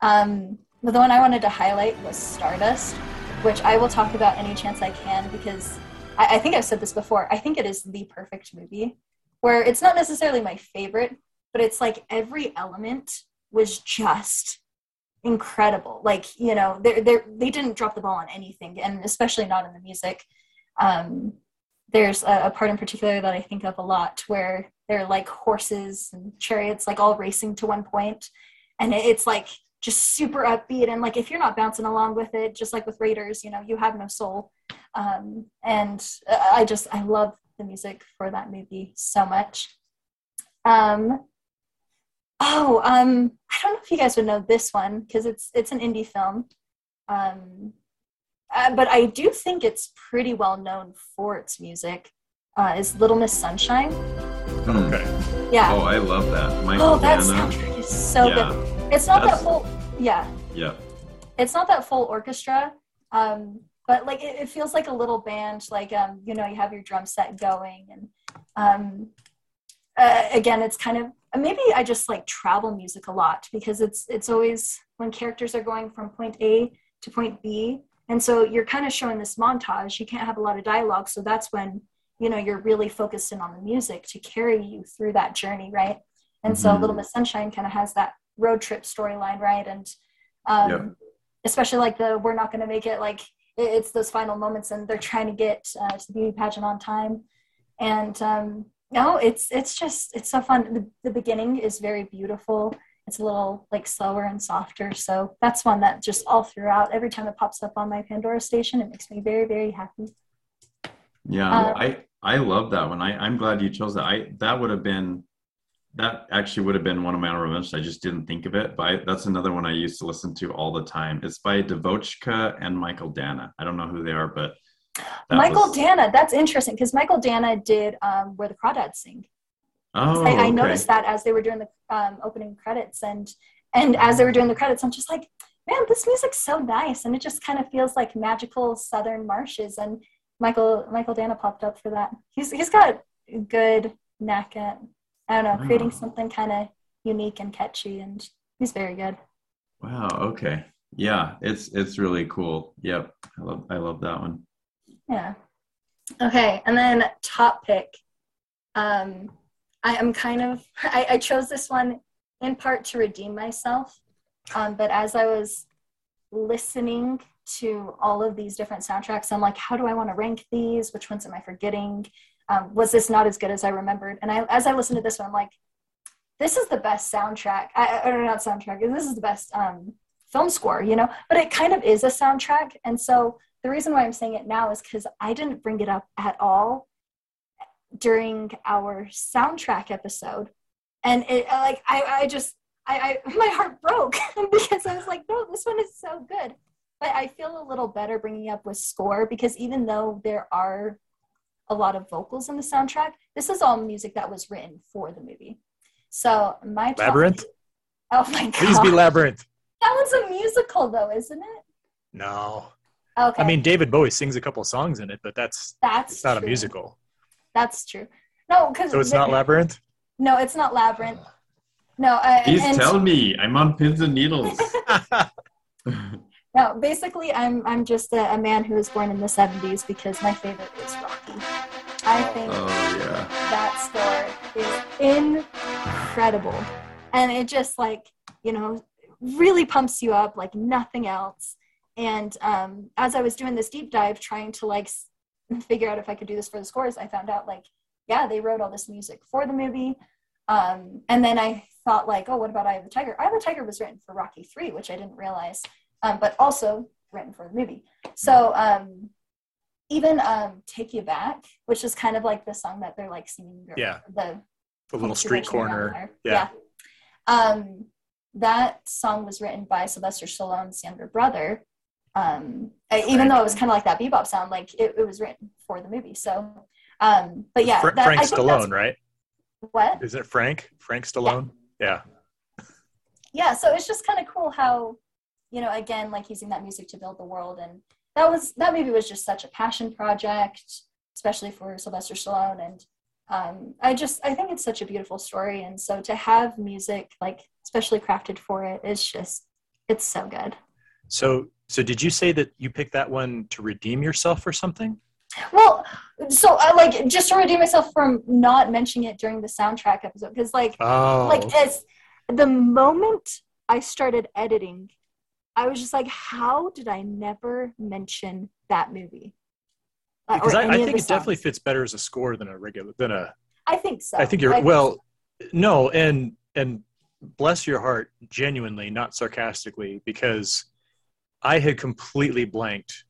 Um, but the one I wanted to highlight was Stardust, which I will talk about any chance I can because I, I think I've said this before. I think it is the perfect movie where it's not necessarily my favorite, but it's like every element was just incredible. Like, you know, they they they didn't drop the ball on anything, and especially not in the music. Um, there's a, a part in particular that I think of a lot where they're like horses and chariots, like all racing to one point, and it, it's like just super upbeat. And like if you're not bouncing along with it, just like with Raiders, you know, you have no soul. Um, and I just I love the music for that movie so much. Um, Oh, um, I don't know if you guys would know this one because it's it's an indie film, um, uh, but I do think it's pretty well known for its music. Uh, is Little Miss Sunshine? Okay. Yeah. Oh, I love that. Michael Oh, that soundtrack is so Yeah. good. It's not That's- that full. Yeah, Yeah. it's not that full orchestra. Um, but like it, it feels like a little band. Like um, you know, you have your drum set going, and um, uh, again, it's kind of maybe I just like travel music a lot because it's it's always when characters are going from point A to point B, and so you're kind of showing this montage. You can't have a lot of dialogue, so that's when you know you're really focused in on the music to carry you through that journey, right? And so Mhm. Little Miss Sunshine kind of has that road trip storyline, right? And um, Yep. especially like the we're not going to make it like it- it's those final moments and they're trying to get uh, to the beauty pageant on time and um, no it's it's just it's so fun the, the beginning is very beautiful it's a little like slower and softer so that's one that just all throughout every time it pops up on my pandora station it makes me very very happy Yeah, Uh, I I love that one. I I'm glad you chose that. I that would have been that actually would have been one of my honorable mentions. I just didn't think of it, but I, that's another one I used to listen to all the time. It's by DeVotchKa and Mychael Danna. I don't know who they are, but that michael was- Danna that's interesting because Mychael Danna did um, where the crawdads sing Oh, I, I okay. noticed that as they were doing the um, opening credits and and as they were doing the credits i'm just like man, this music's so nice, and it just kind of feels like magical southern marshes. And Michael Mychael Danna popped up for that. He's he's got good knack at I don't know creating Wow. something kind of unique and catchy, and he's very good. Wow. Okay. Yeah, it's it's really cool. Yep. I love I love that one. Yeah. Okay, and then top pick. Um, I am kind of I, I chose this one in part to redeem myself, um, but as I was listening to all of these different soundtracks, I'm like, how do I want to rank these? Which ones am I forgetting? Um, was this not as good as I remembered? And I, as I listened to this one, I'm like, this is the best soundtrack. I, or not soundtrack. This is the best um, film score, you know. But it kind of is a soundtrack, and so the reason why I'm saying it now is because I didn't bring it up at all during our soundtrack episode, and it like I, I just I, I my heart broke because I was like, no, this one is so good. But I feel a little better bringing up with score because even though there are a lot of vocals in the soundtrack, this is all music that was written for the movie. So my top- Labyrinth? Oh my god! Please be Labyrinth. that one's a musical though, isn't it? No. Okay. I mean, David Bowie sings a couple songs in it, but that's that's it's not a musical. That's true. No, because So it's not Labyrinth? No, it's not labyrinth. No, uh, Please and, tell me. I'm on pins and needles. no. Basically, I'm I'm just a, a man who was born in the '70s because my favorite is Rocky. I think oh yeah. that score is incredible, and it just like you know really pumps you up like nothing else. And um, as I was doing this deep dive, trying to like figure out if I could do this for the scores, I found out like yeah, they wrote all this music for the movie. Um, and then I thought like, oh, what about Eye of the Tiger? Eye of the Tiger was written for Rocky Three, which I didn't realize, um, but also written for the movie. So um, even um, Take You Back, which is kind of like the song that they're like singing. Yeah. The The little street corner. there. Yeah. Um, that song was written by Sylvester Stallone's younger brother. Um, uh, even though it was kind of like that bebop sound, like it, it was written for the movie. So, um, but yeah, Fra- that, Frank I Stallone, right? What? Isn't it Frank? Frank Stallone? Yeah. yeah so it's just kind of cool how you know again like using that music to build the world and that was that movie was just such a passion project especially for sylvester stallone and um, i just i think it's such a beautiful story and so to have music like especially crafted for it is just it's so good So so did you say that you picked that one to redeem yourself or something? well so i like just to redeem myself from not mentioning it during the soundtrack episode because like Oh. like as the moment I started editing, I was just like, how did I never mention that movie? Uh, because I, I think it definitely fits better as a score than a regular than a I think so. I think you're think well. No, and and bless your heart, genuinely, not sarcastically, because I had completely blanked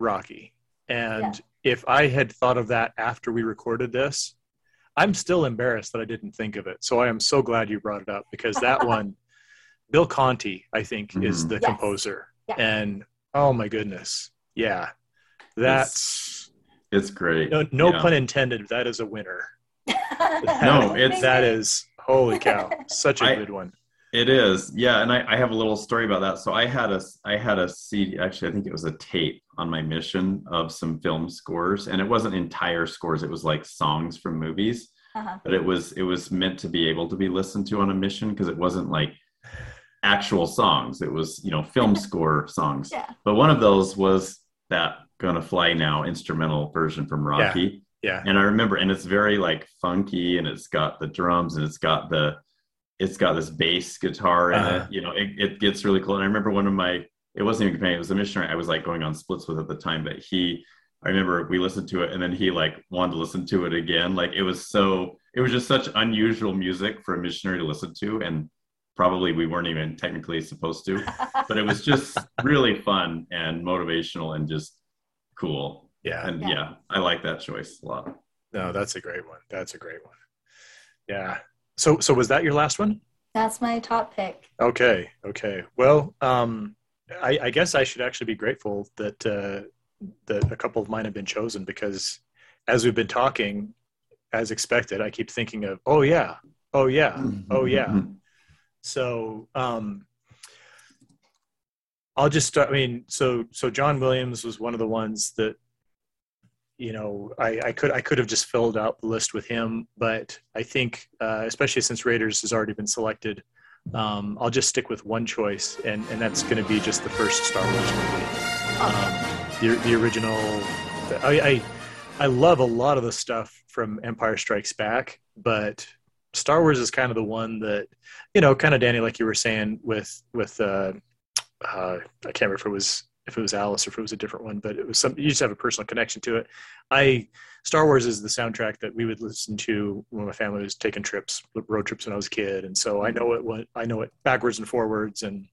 Rocky, and if I had thought of that after we recorded this, I'm still embarrassed that I didn't think of it. So I am so glad you brought it up because that one, Bill Conti, I think, is Mhm. the Yes. composer, Yeah. and oh my goodness, yeah, that's It's great. no, no Yeah. pun intended. That is a winner. No, it's- that is holy cow, such a I- good one. It is, yeah, and I, I have a little story about that. So I had a I had a CD. Actually, I think it was a tape on my mission of some film scores, and it wasn't entire scores. It was like songs from movies, Uh-huh. but it was it was meant to be able to be listened to on a mission because it wasn't like actual songs. It was you know film score songs. Yeah. But one of those was that "Gonna Fly Now" instrumental version from Rocky. Yeah, and I remember, and it's very like funky, and it's got the drums, and it's got the, it's got this bass guitar in Uh-huh. it. You know, it, it gets really cool. And I remember one of my, it wasn't even companion, it was a missionary I was like going on splits with at the time, but he, I remember we listened to it, and then he like wanted to listen to it again. Like it was so, it was just such unusual music for a missionary to listen to, and probably we weren't even technically supposed to, but it was just really fun and motivational and just cool. yeah. And Yeah. yeah, I like that choice a lot. No, that's a great one. That's a great one. Yeah. So so was that your last one? That's my top pick. Okay. Okay. Well, um, I, I guess I should actually be grateful that uh, that a couple of mine have been chosen because as we've been talking, as expected, I keep thinking of oh yeah, oh yeah, oh yeah. So um, I'll just start. I mean, so so John Williams was one of the ones that you know I, I could I could have just filled out the list with him, but I think uh, especially since Raiders has already been selected, um, I'll just stick with one choice, and and that's going to be just the first Star Wars movie, um, the the original. I, I I love a lot of the stuff from Empire Strikes Back, but Star Wars is kind of the one that you know, kind of Dani, like you were saying with with. Uh, uh, I can't remember if it was if it was Alice or if it was a different one, but it was some. You just have a personal connection to it. I Star Wars is the soundtrack that we would listen to when my family was taking trips, road trips when I was a kid, and so I know it. What I know it backwards and forwards, and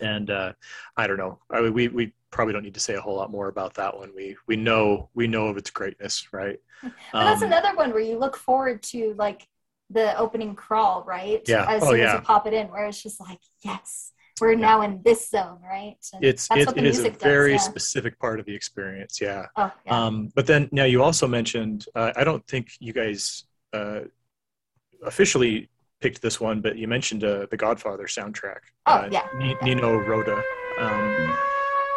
and uh, I don't know. I, we we probably don't need to say a whole lot more about that one. We we know we know of its greatness, right? But that's um, another one where you look forward to like the opening crawl, right? Yeah. As oh, soon yeah. as you pop it in, where it's just like, yes, we're now in this zone, right? And it's it, it is a very does, yeah. specific part of the experience. Yeah. Oh, yeah. Um, but then now you also mentioned, uh, I don't think you guys uh, officially picked this one, but you mentioned uh, the Godfather soundtrack. Oh, uh, yeah. N- Nino Rota. Um,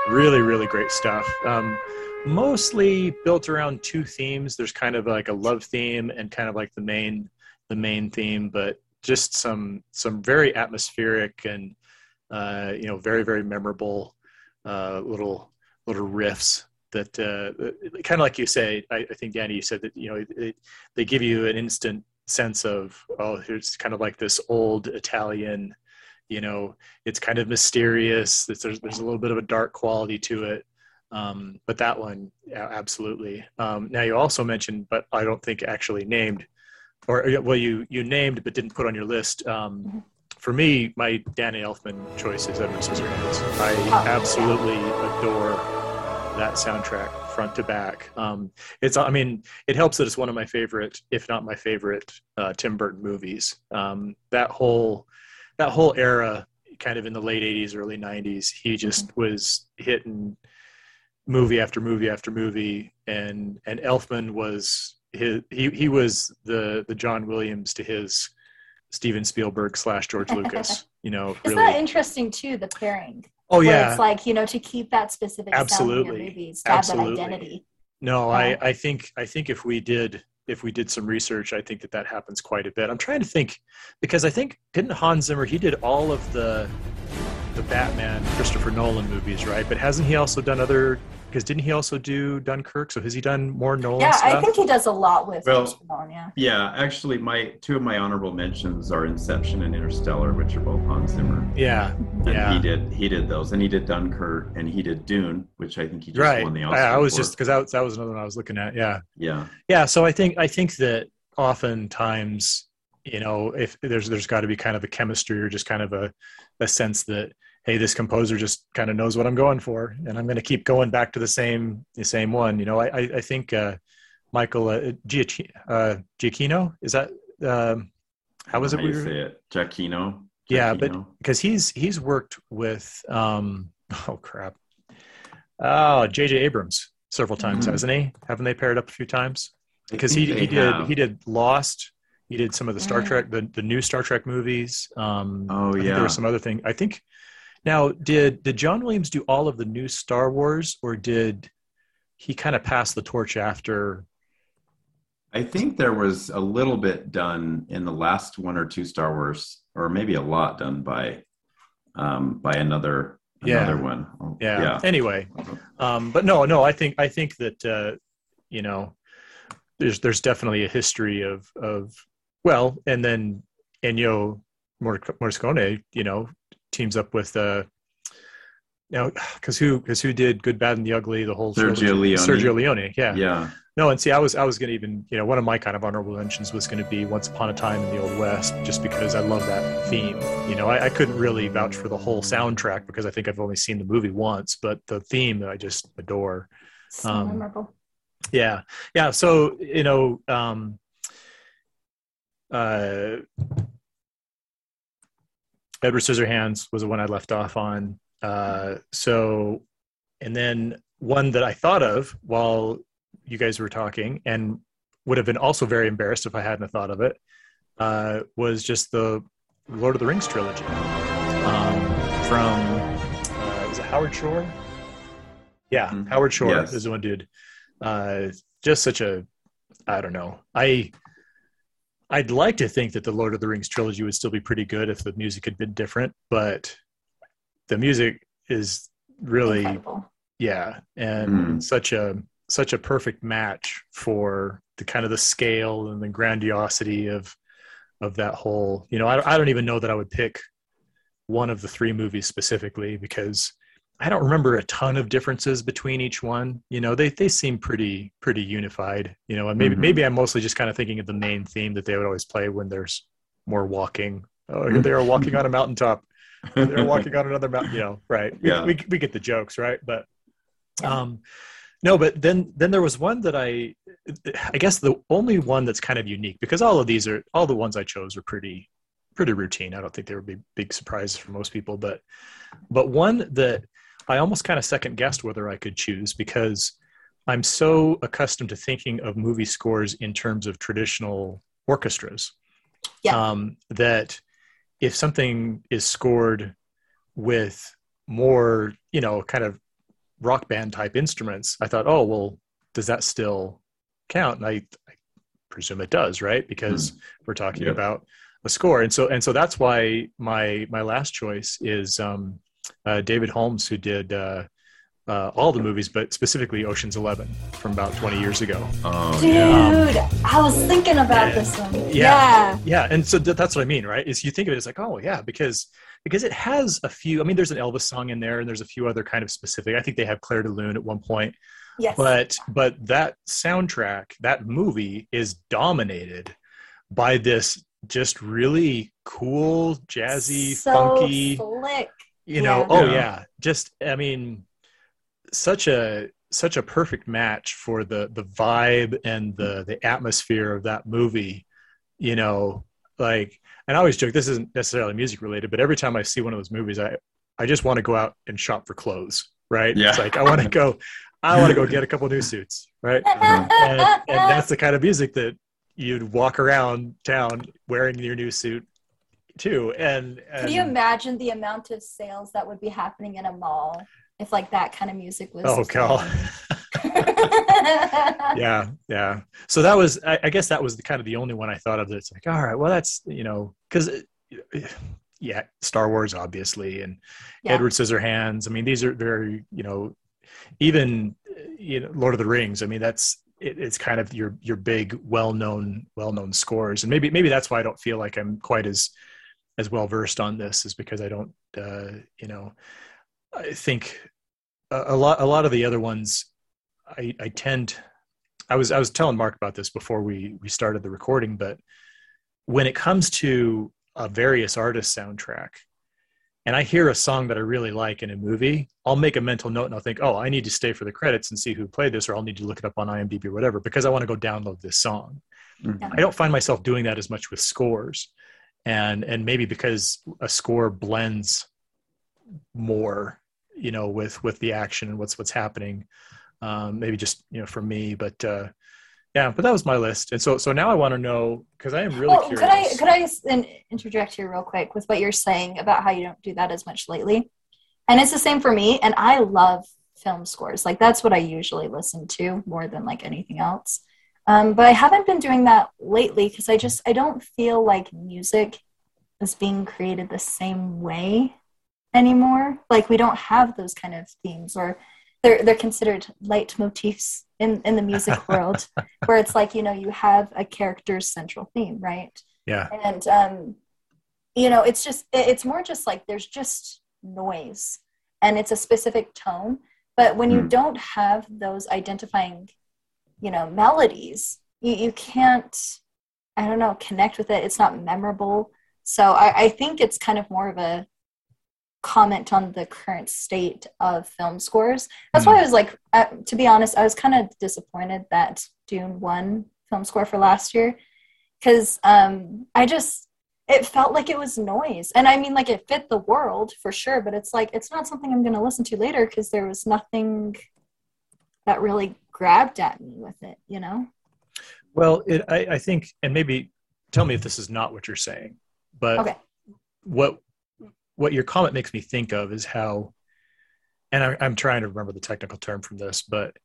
really, really great stuff. Um, mostly built around two themes. There's kind of like a love theme and kind of like the main the main theme, but just some some very atmospheric and uh, you know very very memorable uh, little little riffs that uh, kind of like you say. I, I, think Dani, you said that you know it, they give you an instant sense of oh, it's kind of like this old Italian. You know, it's kind of mysterious. There's there's a little bit of a dark quality to it. Um, but that one, absolutely. Um, now you also mentioned, but I don't think actually named or well, you you named but didn't put on your list. Um, Mm-hmm. For me, my Danny Elfman choice is Edward Scissorhands. I absolutely adore that soundtrack front to back. Um, it's I mean it helps that it's one of my favorite, if not my favorite, uh, Tim Burton movies. Um, that whole that whole era, kind of in the late '80s, early '90s, he just Mm-hmm. was hitting movie after movie after movie, and and Elfman was his he he was the the John Williams to his Steven Spielberg slash George Lucas. You know, Isn't really. that interesting too? The pairing. oh yeah, It's like you know to keep that specific sound in Absolutely. movies, Absolutely. identity. no, Yeah. I I think I think if we did if we did some research, I think that that happens quite a bit. I'm trying to think because I think didn't Hans Zimmer he did all of the the Batman Christopher Nolan movies, right? But hasn't he also done other? Because didn't he also do Dunkirk? So has he done more Nolan Yeah, stuff? I think he does a lot with Well- Nolan, yeah. Yeah, actually, my two of my honorable mentions are Inception and Interstellar, which are both Hans Zimmer. yeah, And yeah. he did he did those, and he did Dunkirk, and he did Dune, which I think he just right. won the I, Oscar. I was for. just because that, that was another one I was looking at. Yeah. yeah, yeah so i think i think that oftentimes you know if there's there's got to be kind of a chemistry or just kind of a, a sense that hey this composer just kind of knows what i'm going for and i'm going to keep going back to the same the same one you know i i, I think uh michael uh, Giac- uh giacchino is that um how was it How you we were- say it? Giacchino. Yeah, but- because he's he's worked with um oh crap oh jj abrams several times Mhm. hasn't he haven't they paired up a few times because he, he did have. he did lost he did some of the star trek the, the new star trek movies um Oh, yeah. there was some other thing i think now did did john williams do all of the new star wars or did he kind of pass the torch after I think there was a little bit done in the last one or two Star Wars, or maybe a lot done by um, by another Yeah. another one. Oh, yeah, anyway um but no no i think i think that uh you know there's there's definitely a history of of well and then Ennio Morricone you know teams up with uh now because who because who did good bad and the ugly the whole Sergio trilogy? Leone. Sergio Leone yeah. yeah, no and see I was I was gonna even you know one of my kind of honorable mentions was gonna be Once Upon a Time in the Old West just because I love that theme you know I, I couldn't really vouch for the whole soundtrack because I think I've only seen the movie once but the theme that I just adore So Um, memorable. yeah yeah so you know um uh edward scissorhands was the one i left off on uh so and then one that i thought of while you guys were talking and would have been also very embarrassed if i hadn't thought of it uh was just the lord of the rings trilogy um from uh, is it Howard Shore. Yeah, Mhm. Howard Shore Yes. is the one dude. Uh, just such a, I don't know. I, I'd like to think that the Lord of the Rings trilogy would still be pretty good if the music had been different, but the music is really Incredible. yeah, and Mm. such a such a perfect match for the kind of the scale and the grandiosity of of that whole. You know, I, I don't even know that I would pick one of the three movies specifically because I don't remember a ton of differences between each one. You know, they they seem pretty pretty unified. You know, and maybe Mhm. maybe I'm mostly just kind of thinking of the main theme that they would always play when there's more walking. Oh, they are walking on a mountaintop they're walking on another mountain you know right we, Yeah. we, we get the jokes right but um no but then then there was one that i i guess the only one that's kind of unique because all of these are all the ones i chose are pretty pretty routine i don't think there would be big surprises for most people but but one that i almost kind of second guessed whether i could choose because i'm so accustomed to thinking of movie scores in terms of traditional orchestras Yeah. um, that if something is scored with more, you know, kind of rock band type instruments, I thought, oh, well, does that still count? And I, I presume it does, right? Because we're talking Yeah. about a score, and so and so that's why my my last choice is um, uh, David Holmes, who did uh, uh, all the movies, but specifically Ocean's Eleven from about twenty years ago. Oh, Dude, yeah. I was thinking about Yeah. this one. Yeah. Yeah. yeah and so th- that's what i mean right is you think of it as like oh yeah because because it has a few i mean there's an elvis song in there and there's a few other kind of specific i think they have clair de lune at one point Yes. but but that soundtrack that movie is dominated by this just really cool jazzy so funky slick. You know Yeah. oh Yeah. yeah just i mean such a such a perfect match for the the vibe and the the atmosphere of that movie you know like and i always joke this isn't necessarily music related but every time i see one of those movies i i just want to go out and shop for clothes right Yeah. it's like i want to go i want to go get a couple new suits right Mhm. and, and that's the kind of music that you'd walk around town wearing your new suit too and, and Could you imagine the amount of sales that would be happening in a mall if like that kind of music was? oh god yeah. yeah so that was I, I guess that was the kind of the only one i thought of that's like all right well that's you know because uh, yeah star wars obviously and Yeah. edward scissorhands i mean these are very you know even uh, you know lord of the rings i mean that's it, it's kind of your your big well-known well-known scores and maybe maybe that's why i don't feel like i'm quite as as well versed on this is because i don't uh you know i think a, a lot a lot of the other ones I, I tend I was I was telling Mark about this before we we started the recording, but when it comes to a various artist soundtrack, and I hear a song that I really like in a movie, I'll make a mental note and I'll think, oh, I need to stay for the credits and see who played this, or I'll need to look it up on IMDb or whatever because I want to go download this song. Mhm. I don't find myself doing that as much with scores, and and maybe because a score blends more, you know, with with the action and what's what's happening. Um, maybe just you know for me, but uh, yeah, but that was my list, and so so now I want to know because I am really curious. could I could i in- interject here real quick with what you're saying about how you don't do that as much lately? And it's the same for me. And I love film scores. Like that's what I usually listen to more than like anything else. Um, but I haven't been doing that lately because I just I don't feel like music is being created the same way anymore. Like we don't have those kind of themes or they're they're considered leitmotifs in in the music world where it's like you know you have a character's central theme right yeah, and um you know it's just it- it's more just like there's just noise and it's a specific tone but when you Hmm. don't have those identifying you know melodies you, you can't i don't know connect with it. It's not memorable. So I, I think it's kind of more of a comment on the current state of film scores. That's why i was like uh, to be honest i was kind of disappointed that dune won film score for last year. Because um, I just it felt like it was noise, and I mean like it fit the world for sure, but it's like it's not something I'm going to listen to later because there was nothing that really grabbed at me with it, you know. Well, it, I, I think, and maybe tell me if this is not what you're saying, but Okay. what what your comment makes me think of is how and I, I'm trying to remember the technical term from this, but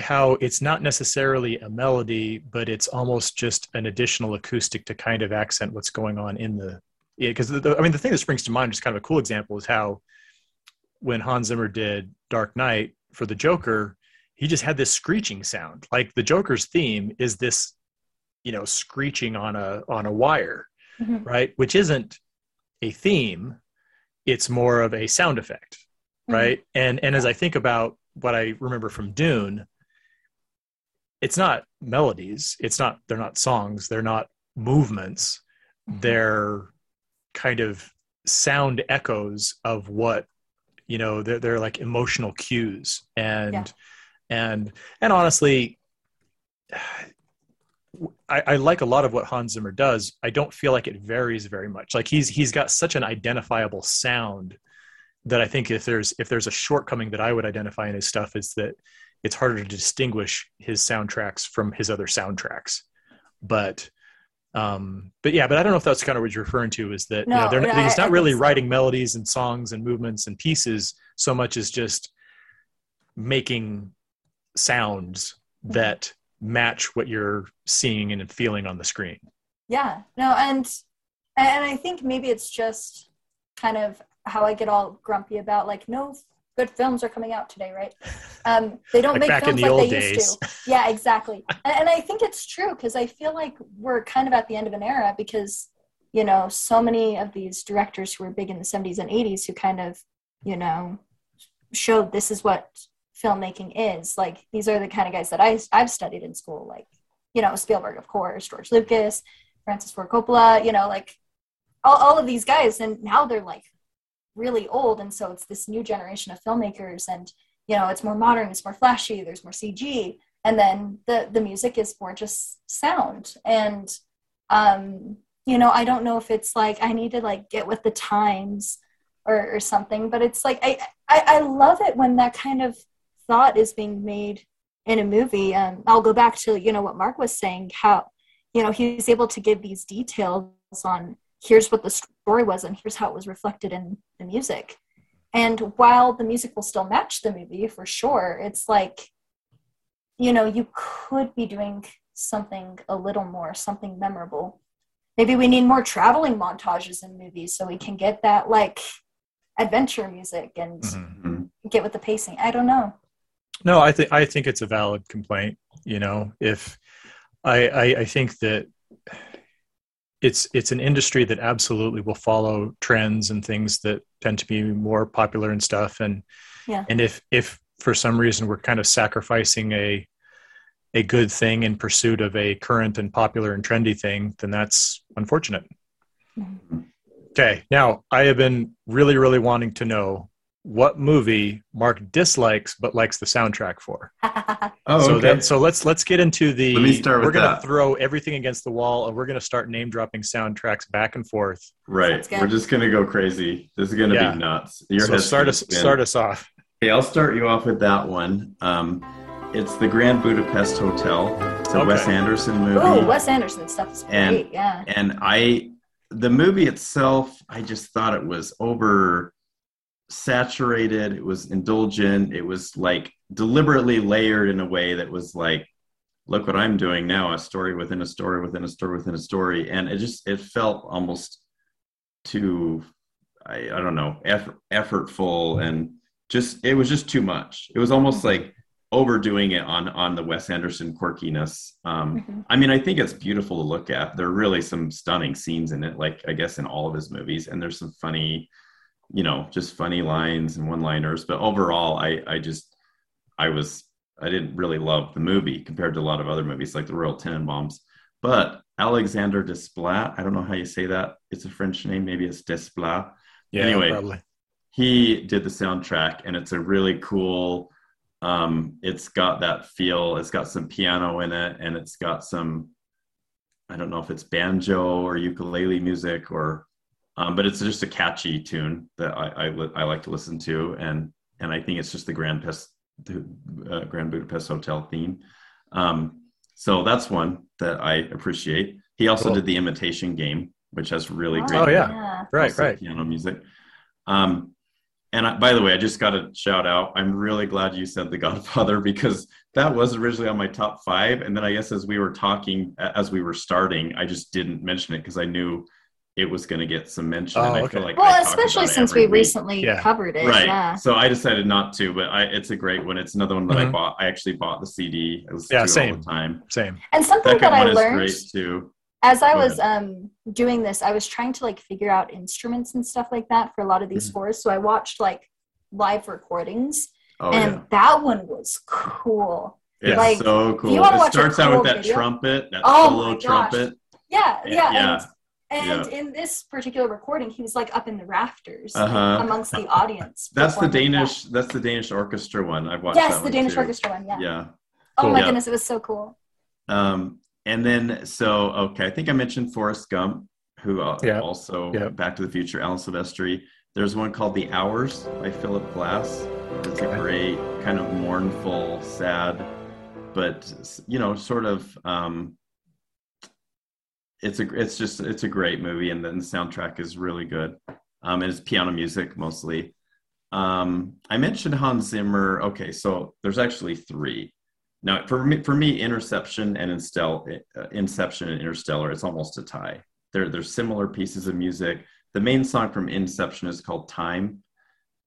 how it's not necessarily a melody, but it's almost just an additional acoustic to kind of accent what's going on in the. Because I mean, the thing that springs to mind, just kind of a cool example, is how when Hans Zimmer did Dark Knight for the Joker, he just had this screeching sound. Like the Joker's theme is this, you know, screeching on a on a wire, Mhm. right? Which isn't a theme; it's more of a sound effect, Mhm. right? And and as I think about what I remember from Dune, it's not melodies. It's not. They're not songs. They're not movements. Mhm. They're kind of sound echoes of what you know they're, they're like emotional cues and Yeah. And and honestly I, I like a lot of what hans zimmer does i don't feel like it varies very much like he's he's got such an identifiable sound that i think if there's if there's a shortcoming that i would identify in his stuff is that it's harder to distinguish his soundtracks from his other soundtracks but um but yeah but i don't know if that's kind of what you're referring to is that you know not, no, he's not I really so. writing melodies and songs and movements and pieces so much as just making sounds Mm-hmm. that match what you're seeing and feeling on the screen Yeah, no, and and I think maybe it's just kind of how I get all grumpy about like no good films are coming out today, right? Um, they don't Like make films the like they days. used to. Yeah, exactly. and, and I think it's true because I feel like we're kind of at the end of an era because you know so many of these directors who were big in the 70s and 80s who kind of you know showed this is what filmmaking is. Like these are the kind of guys that I, i've studied in school like you know spielberg of course george lucas francis ford coppola you know like all, all of these guys and now they're like really old and so it's this new generation of filmmakers and you know it's more modern it's more flashy there's more cg and then the the music is more just sound. And um you know i don't know if it's like i need to like get with the times or, or something but it's like I, I i love it when that kind of thought is being made in a movie um i'll go back to you know what mark was saying how you know he's able to give these details on here's what the story was and here's how it was reflected in the music. And while the music will still match the movie for sure it's like you know you could be doing something a little more something memorable. Maybe we need more traveling montages in movies so we can get that like adventure music and Mhm. get with the pacing. I don't know No, I think I think it's a valid complaint. You know, if I, I I think that it's it's an industry that absolutely will follow trends and things that tend to be more popular and stuff. And Yeah. and if if for some reason we're kind of sacrificing a a good thing in pursuit of a current and popular and trendy thing, then that's unfortunate. Mhm. Okay, now I have been really, really wanting to know what movie Mark dislikes but likes the soundtrack for. Oh, so okay. then, so let's let's get into the. Let me start with we're gonna that. throw everything against the wall, and we're gonna start name dropping soundtracks back and forth. right. We're just gonna go crazy. This is gonna Yeah. be nuts. Your so start gonna us spin. start us off. Okay, I'll start you off with that one. Um, it's the Grand Budapest Hotel. It's a Okay. Wes Anderson movie. oh wes anderson stuff is great And- yeah and I the movie itself, I just thought it was over saturated, it was indulgent, it was like deliberately layered in a way that was like look what I'm doing now, a story within a story within a story within a story and it just it felt almost too I, I don't know, effort, effortful and just it was just too much. It was almost like overdoing it on on the Wes Anderson quirkiness. Um, Mhm. I mean, I think it's beautiful to look at. There are really some stunning scenes in it, like I guess in all of his movies, and there's some funny, you know, just funny lines and one-liners. But overall, I I just I was I didn't really love the movie compared to a lot of other movies like The Royal Tenenbaums. But Alexander Desplat, I don't know how you say that. It's a French name, maybe it's Desplat Yeah, Anyway. probably. he did the soundtrack and it's a really cool um it's got that feel it's got some piano in it and it's got some i don't know if it's banjo or ukulele music or um, but it's just a catchy tune that I, I li- I like to listen to and and i think it's just the grand Pest, the uh, grand budapest hotel theme um so that's one that i appreciate he also Cool. did the imitation game which has really Oh, great Oh, yeah. Right, right. piano music. Um, and I, by the way, I just got to shout out. I'm really glad you said The Godfather because that was originally on my top five, and then I guess as we were talking, as we were starting, I just didn't mention it because I knew it was going to get some mention. Oh, and I okay. feel like well, I especially since we week. recently Yeah. covered it. right. Yeah. So I decided not to, but I, it's a great one. It's another one that I Mhm. bought. I actually bought the CD. I listen Yeah, same. all the time. Same. And something Second that I one is learned great too. as I Go was um, doing this, I was trying to like figure out instruments and stuff like that for a lot of these Mhm. scores. So I watched like live recordings, Oh and yeah. that one was cool. It's like, so cool. you It watch a starts out cool with that video? trumpet, that Oh solo my gosh. trumpet. Yeah, yeah, Yeah. And and Yeah. in this particular recording, he was like up in the rafters Uh-huh. amongst the audience. That's the performing that. Danish. That's the Danish orchestra one. I've watched. Yes, that the one Danish too. orchestra one. Yeah. Yeah. Oh my Yeah. goodness, it was so cool. Um, and then so okay, I think I mentioned Forrest Gump, who uh, Yeah. also Yeah. Back to the Future, Alan Silvestri. There's one called The Hours by Philip Glass. It's a great kind of mournful, sad, but you know, sort of. Um, it's a it's just it's a great movie, and then the soundtrack is really good. Um, and it's piano music mostly. Um, I mentioned Hans Zimmer. Okay, so there's actually three. Now, for me, for me, Interception and Instel, uh, Inception and Interstellar, it's almost a tie. They're they're similar pieces of music. The main song from Inception is called Time,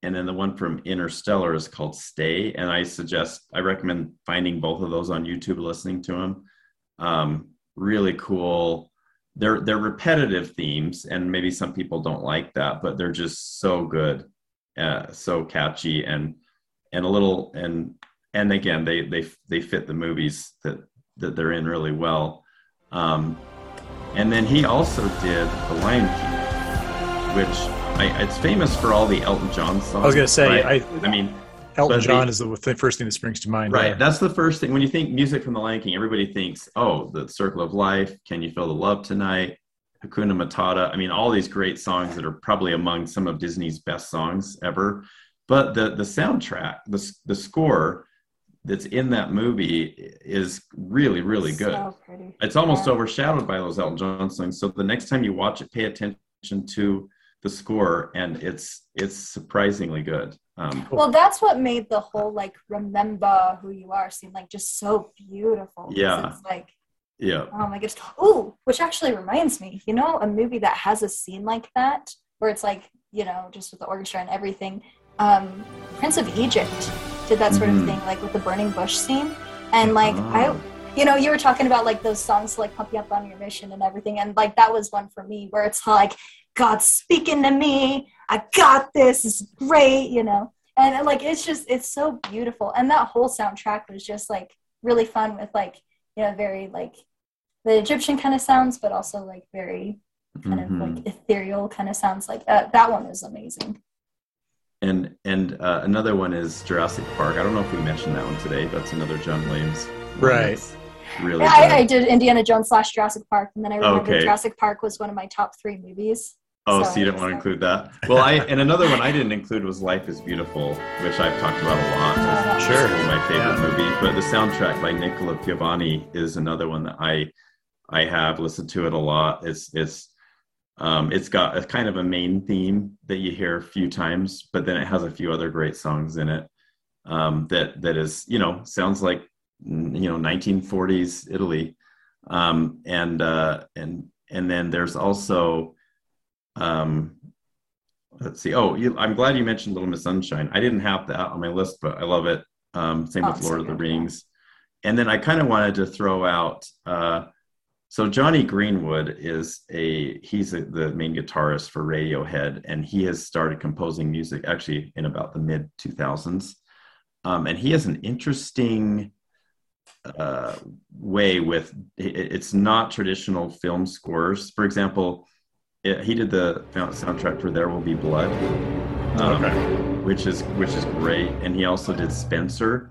and then the one from Interstellar is called Stay. And I suggest, I recommend finding both of those on YouTube, listening to them. Um, really cool. They're they're repetitive themes, and maybe some people don't like that, but they're just so good, uh, so catchy, and and a little and and again they they they fit the movies that that they're in really well. Um, and then he also did The Lion King, which I, it's famous for all the Elton John songs. I was gonna say, right? I I mean, Elton But John is the, the first thing that springs to mind. Right. yeah. That's the first thing. When you think music from the Lion King, everybody thinks, oh, the Circle of Life, Can You Feel the Love Tonight, Hakuna Matata. I mean, all these great songs that are probably among some of Disney's best songs ever. But the the soundtrack, the the score that's in that movie is really really good. So pretty. It's almost Yeah. overshadowed by those Elton John songs. So the next time you watch it, pay attention to the score, and it's it's surprisingly good. Um, Well, that's what made the whole like remember who you are seem like just so beautiful. Yeah. It's like, yeah. oh my goodness. Ooh, which actually reminds me, you know, a movie that has a scene like that where it's like, you know, just with the orchestra and everything. Um, Prince of Egypt did that sort Mhm. of thing, like with the burning bush scene. And like I Oh. You know, you were talking about like those songs to like pump you up on your mission and everything, and like that was one for me where it's like God's speaking to me. I got this. It's great, you know, and uh, like it's just it's so beautiful, and that whole soundtrack was just like really fun with like you know very like the Egyptian kind of sounds, but also like very kind Mhm. of like ethereal kind of sounds. Like that that one was amazing. And and uh, another one is Jurassic Park. I don't know if we mentioned that one today. That's another John Williams. Right. that's Really. I, I did Indiana Jones slash Jurassic Park, and then I remember Okay. Jurassic Park was one of my top three movies. oh, so so you I didn't want to include that? Well, I and another one I didn't include was Life Is Beautiful, which I've talked about a lot. It's Sure. still my favorite Yeah. movie. But the soundtrack by Nicola Piovani is another one that I I have listened to it a lot. It's it's um, it's got a kind of a main theme that you hear a few times, but then it has a few other great songs in it um, that that is you know sounds like you know 1940s Italy, um, and uh, and and then there's also um, let's see. Oh, you, I'm glad you mentioned Little Miss Sunshine. I didn't have that on my list, but I love it. Um, same Oh, with it's so Lord of the. Rings. And then I kind of wanted to throw out. Uh, so Jonny Greenwood is a he's a, the main guitarist for Radiohead, and he has started composing music actually in about the mid 2000s. Um, and he has an interesting uh, way with it's not traditional film scores. For example, it, he did the soundtrack for There Will Be Blood, um, Okay. which is which is great, and he also did Spencer,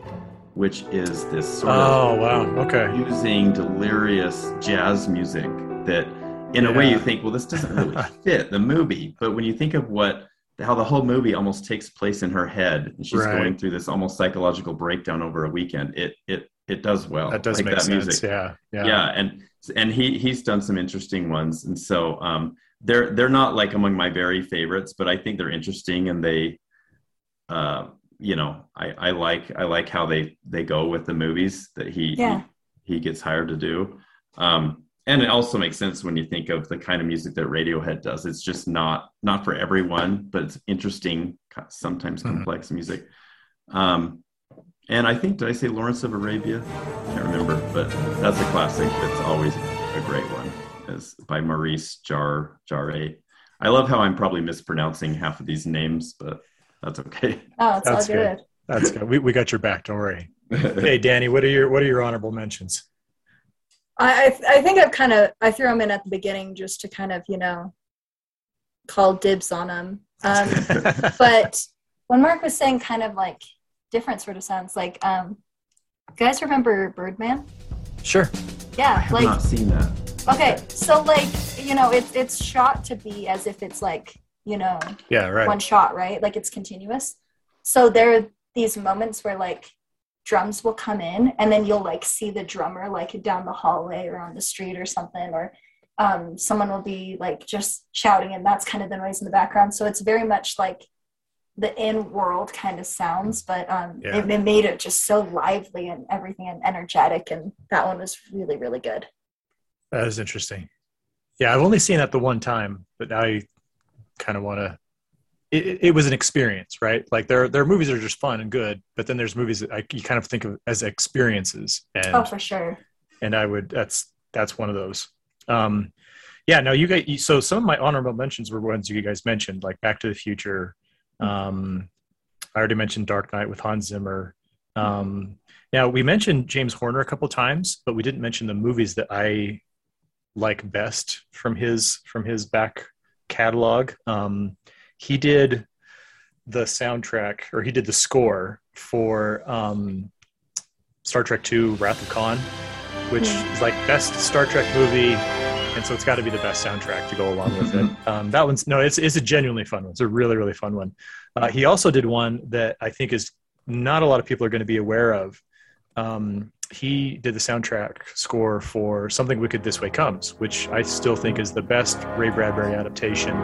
which is this sort of Oh wow. Okay. using delirious jazz music that in a way you think well this doesn't really fit the movie but when you think of what how the whole movie almost takes place in her head and she's Right. going through this almost psychological breakdown over a weekend it it it does well That does Like make sense. music. Yeah. Yeah. yeah. and and he he's done some interesting ones and so um they're they're not like among my very favorites but i think they're interesting and they uh, you know, I, I like I like how they they go with the movies that he Yeah. he, he gets hired to do. Um, and it also makes sense when you think of the kind of music that Radiohead does. It's just not not for everyone, but it's interesting, sometimes Mhm. complex music. Um, and I think did I say Lawrence of Arabia? I Can't remember, but that's a classic. That's always a great one. Is by Maurice Jar Jarre. I love how I'm probably mispronouncing half of these names, but that's okay. Oh, it's That's all good. good. That's good. We, we got your back. Don't worry. Hey, Dani, what are your what are your honorable mentions? I I I think I've kind of I threw them in at the beginning just to kind of you know call dibs on them. Um, but when Mark was saying kind of like different sort of sounds, like um, you guys remember Birdman? sure. Yeah, I Yeah, have like not seen that. okay, so like you know it's it's shot to be as if it's like you know Yeah. Right. one shot, right? Like it's continuous. So there are these moments where like drums will come in and then you'll like see the drummer like down the hallway or on the street or something or um, someone will be like just shouting and that's kind of the noise in the background. So it's very much like the in world kind of sounds, but um, Yeah. it, it made it just so lively and everything and energetic. And that one was really, really good. That is interesting. Yeah, I've only seen that the one time, but I kind of want to. It, it- it was an experience, right? Like there, there are movies that are just fun and good, but then there's movies that I, you kind of think of as experiences, and Oh, for sure. and I would that's that's one of those. Um, yeah, Now you guys. So some of my honorable mentions were ones you guys mentioned, like Back to the Future. Um, I already mentioned Dark Knight with Hans Zimmer. Um, now we mentioned James Horner a couple times, but we didn't mention the movies that I like best from his from his back catalog. Um, he did the soundtrack, or he did the score for um, Star Trek II: Wrath of Khan, which Hmm. is like best Star Trek movie, and so it's got to be the best soundtrack to go along with it. Um, that one's no, it's it's a genuinely fun one. It's a really really fun one. Uh, he also did one that I think is not a lot of people are going to be aware of. Um, he did the soundtrack score for Something Wicked This Way Comes, which I still think is the best Ray Bradbury adaptation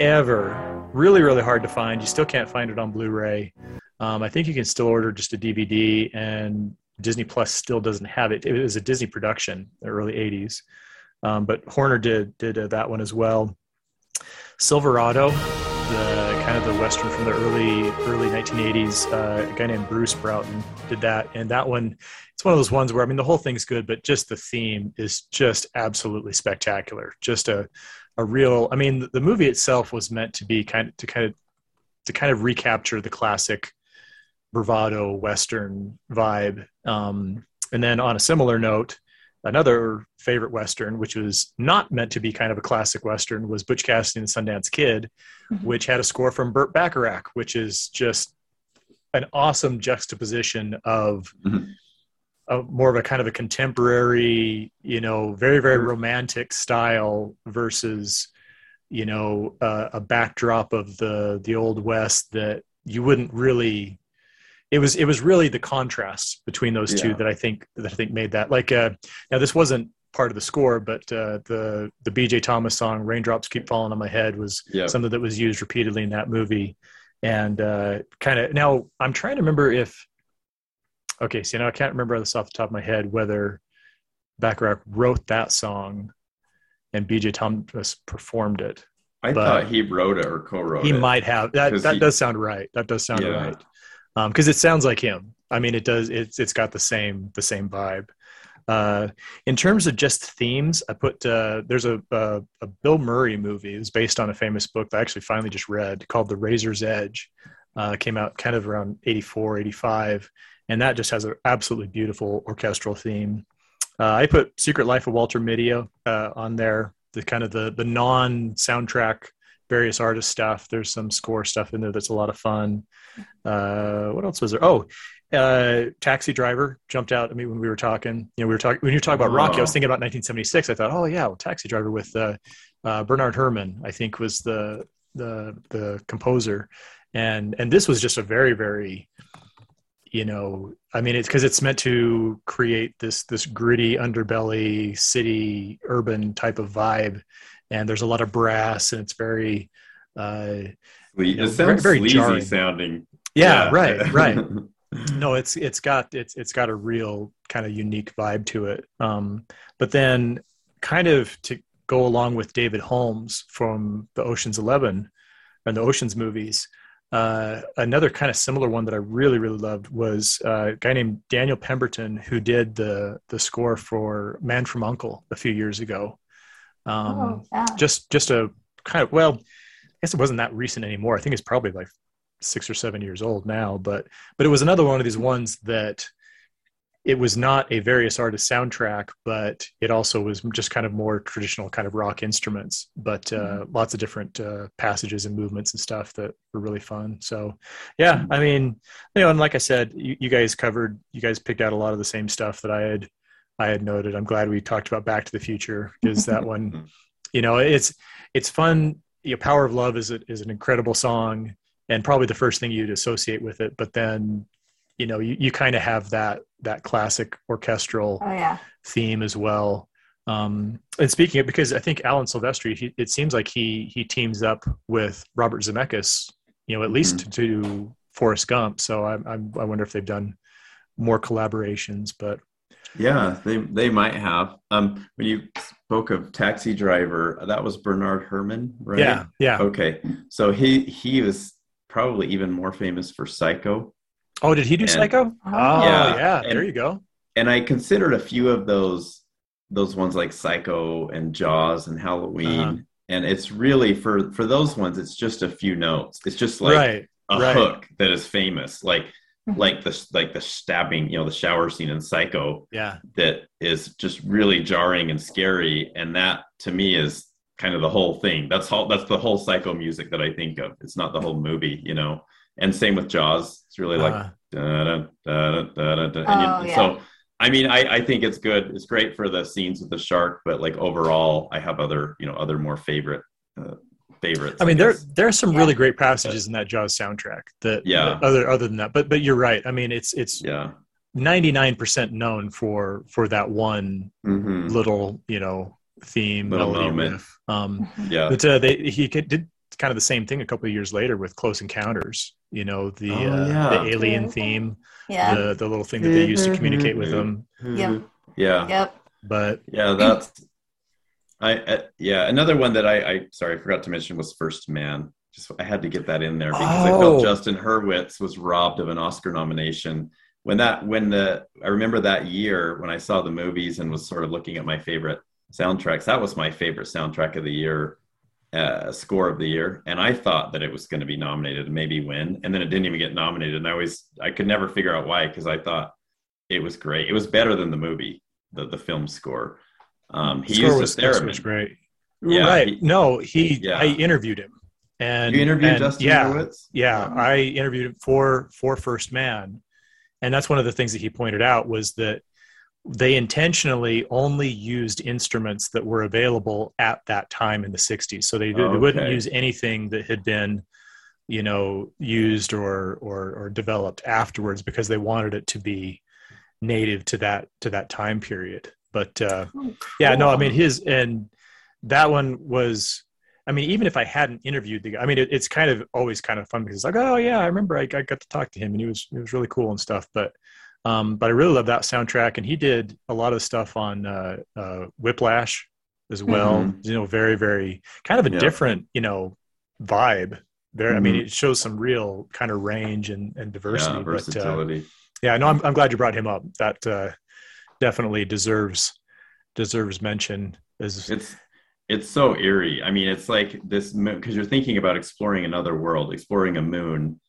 ever. Really, really hard to find. You still can't find it on Blu-ray. Um, I think you can still order just a DVD, and Disney Plus still doesn't have it. It was a Disney production, the early '80s, um, but Horner did did uh, that one as well. Silverado, the kind of the western from the early early 1980s. Uh, a guy named Bruce Broughton did that, and that one it's one of those ones where I mean the whole thing's good, but just the theme is just absolutely spectacular. Just a a real. I mean, the movie itself was meant to be kind of to kind of to kind of recapture the classic bravado western vibe. Um, and then on a similar note, another favorite western, which was not meant to be kind of a classic western, was Butch Cassidy and the Sundance Kid, Mhm. which had a score from Burt Bacharach, which is just an awesome juxtaposition of Mhm. a, more of a kind of a contemporary, you know, very very romantic style versus, you know, uh, a backdrop of the the old west that you wouldn't really. It was it was really the contrast between those two that I think that I think made that like uh now this wasn't part of the score but uh, the the BJ Thomas song Raindrops Keep Falling on My Head was Yeah. something that was used repeatedly in that movie and uh, kind of now i'm trying to remember if okay so now i can't remember this off the top of my head whether bacharach wrote that song and bj thomas performed it I but- thought he wrote it or co-wrote it. he it. might have that that he- does sound right that does sound Yeah. right because it sounds like him i mean it does it's it's got the same the same vibe uh, in terms of just themes, I put uh, there's a, a a Bill Murray movie. It's based on a famous book that I actually finally just read called The Razor's Edge. Uh, came out kind of around 84, 85, and that just has an absolutely beautiful orchestral theme. Uh, I put Secret Life of Walter Mitty uh, on there. The kind of the the non soundtrack various artist stuff. There's some score stuff in there that's a lot of fun. Uh, what else was there? Oh, uh, Taxi Driver jumped out at me when we were talking. You know, we were talking when you were talking about Rocky. I was Oh. thinking about 1976. I thought, oh yeah, well, Taxi Driver with uh, uh, Bernard Herrmann. I think was the the the composer, and and this was just a very very you know i mean it's because it's meant to create this this gritty underbelly city urban type of vibe and there's a lot of brass and it's very uh Sleazy. know, It sounds very- very jarring. sounding. Yeah, right, right. no it's it's got it's it's got a real kind of unique vibe to it um but then kind of to go along with david holmes from the oceans 11 and the oceans movies uh another kind of similar one that i really really loved was uh, a guy named daniel pemberton who did the the score for man from uncle a few years ago um oh, yeah. just just a kind of well i guess it wasn't that recent anymore. I think it's probably like six or seven years old now but but it was another one of these ones that it was not a various artist soundtrack but it also was just kind of more traditional kind of rock instruments but uh, lots of different uh, passages and movements and stuff that were really fun. So yeah i mean you know and like i said you, you guys covered you guys picked out a lot of the same stuff that i had i had noted i'm glad we talked about back to the future because that one. You know it's it's fun. You know, power of love is a, is an incredible song and probably the first thing you'd associate with it but then you know you, you kind of have that that classic orchestral oh yeah. theme as well. Um and speaking of because i think alan silvestri he, it seems like he he teams up with robert zemeckis you know at least to do forrest gump. So i I'm, i wonder if they've done more collaborations but Yeah, they they might have. Um, when you spoke of Taxi Driver, that was Bernard Herrmann, right? yeah yeah Okay, so he he was probably even more famous for Psycho, oh did he do And- psycho oh Yeah, yeah, and- there you go and I considered a few of those those ones like Psycho and Jaws and Halloween, Uh-huh. and it's really for for those ones, it's just a few notes. It's just like right a right. hook that is famous, like Mhm. like the like the stabbing, you know, the shower scene in Psycho yeah. that is just really jarring and scary. And that to me is kind of the whole thing. That's all that's the whole psycho music that i think of. It's not the whole movie you know? And same with jaws. It's really like Uh, da, da, da, da, da, da, da. Oh, you, yeah. so i mean I, I think it's good. It's great for the scenes with the shark but like overall i have other you know other more favorite uh, favorites I mean, there there are some Yeah. really great passages in that Jaws soundtrack. That Yeah. that other other than that, but but you're right. I mean, it's it's yeah ninety nine percent known for for that one hmm little you know theme Little melody moment. riff. Um, yeah but uh, they he did kind of the same thing a couple of years later with Close Encounters. You know the Oh, uh, yeah. the alien Yeah. theme, Yeah. the the little thing that they used to communicate with them. yeah yeah Yep. But Yeah, that's I uh, yeah. Another one that I, I sorry I forgot to mention was First Man. Just I had to get that in there because I Oh. felt Justin Hurwitz was robbed of an Oscar nomination when that when the I remember that year when I saw the movies and was sort of looking at my favorite soundtracks. That was my favorite soundtrack of the year, uh, score of the year, and I thought that it was going to be nominated and maybe win, and then it didn't even get nominated. And I always I could never figure out why because I thought it was great. It was better than the movie, the the film score. Um, he score used was, a was theremin. great. Yeah, right. he- no, he Yeah. I interviewed him. And you interviewed and, Justin yeah, Hurwitz? Yeah, Oh. I interviewed him for for First Man, and that's one of the things that he pointed out was that they intentionally only used instruments that were available at that time in the '60s. So they, they wouldn't use anything that had been, you know, used or or or developed afterwards because they wanted it to be native to that to that time period. But uh, Oh, yeah, no, I mean his and that one was. I mean, even if I hadn't interviewed the guy, I mean, it, it's kind of always kind of fun because it's like, oh yeah, I remember I, I got to talk to him and he was he was really cool and stuff. But um, but I really love that soundtrack and he did a lot of stuff on uh, uh, Whiplash as well. Mhm. You know, very very kind of a Yeah. different you know vibe. There, I mean, Mhm. it shows some real kind of range and, and diversity. yeah, but uh, versatility. yeah, no, I'm I'm glad you brought him up. That uh, definitely deserves deserves mention. As it's it's so eerie. I mean, it's like this because you're thinking about exploring another world, exploring a moon,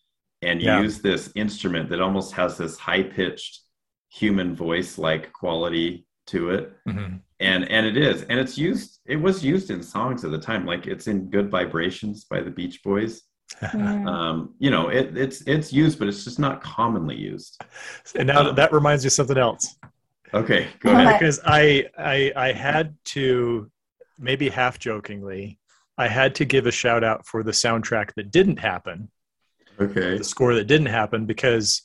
and you Yeah. use this instrument that almost has this high pitched human voice like quality to it. Mhm. And and it is, and it's used. It was used in songs at the time, like it's in "Good Vibrations" by the Beach Boys. Mm. Um, you know, it, it's it's used, but it's just not commonly used. and now Um, that reminds me of something else. Okay, go ahead. because I, I I had to maybe half jokingly I had to give a shout out for the soundtrack that didn't happen, Okay. the score that didn't happen because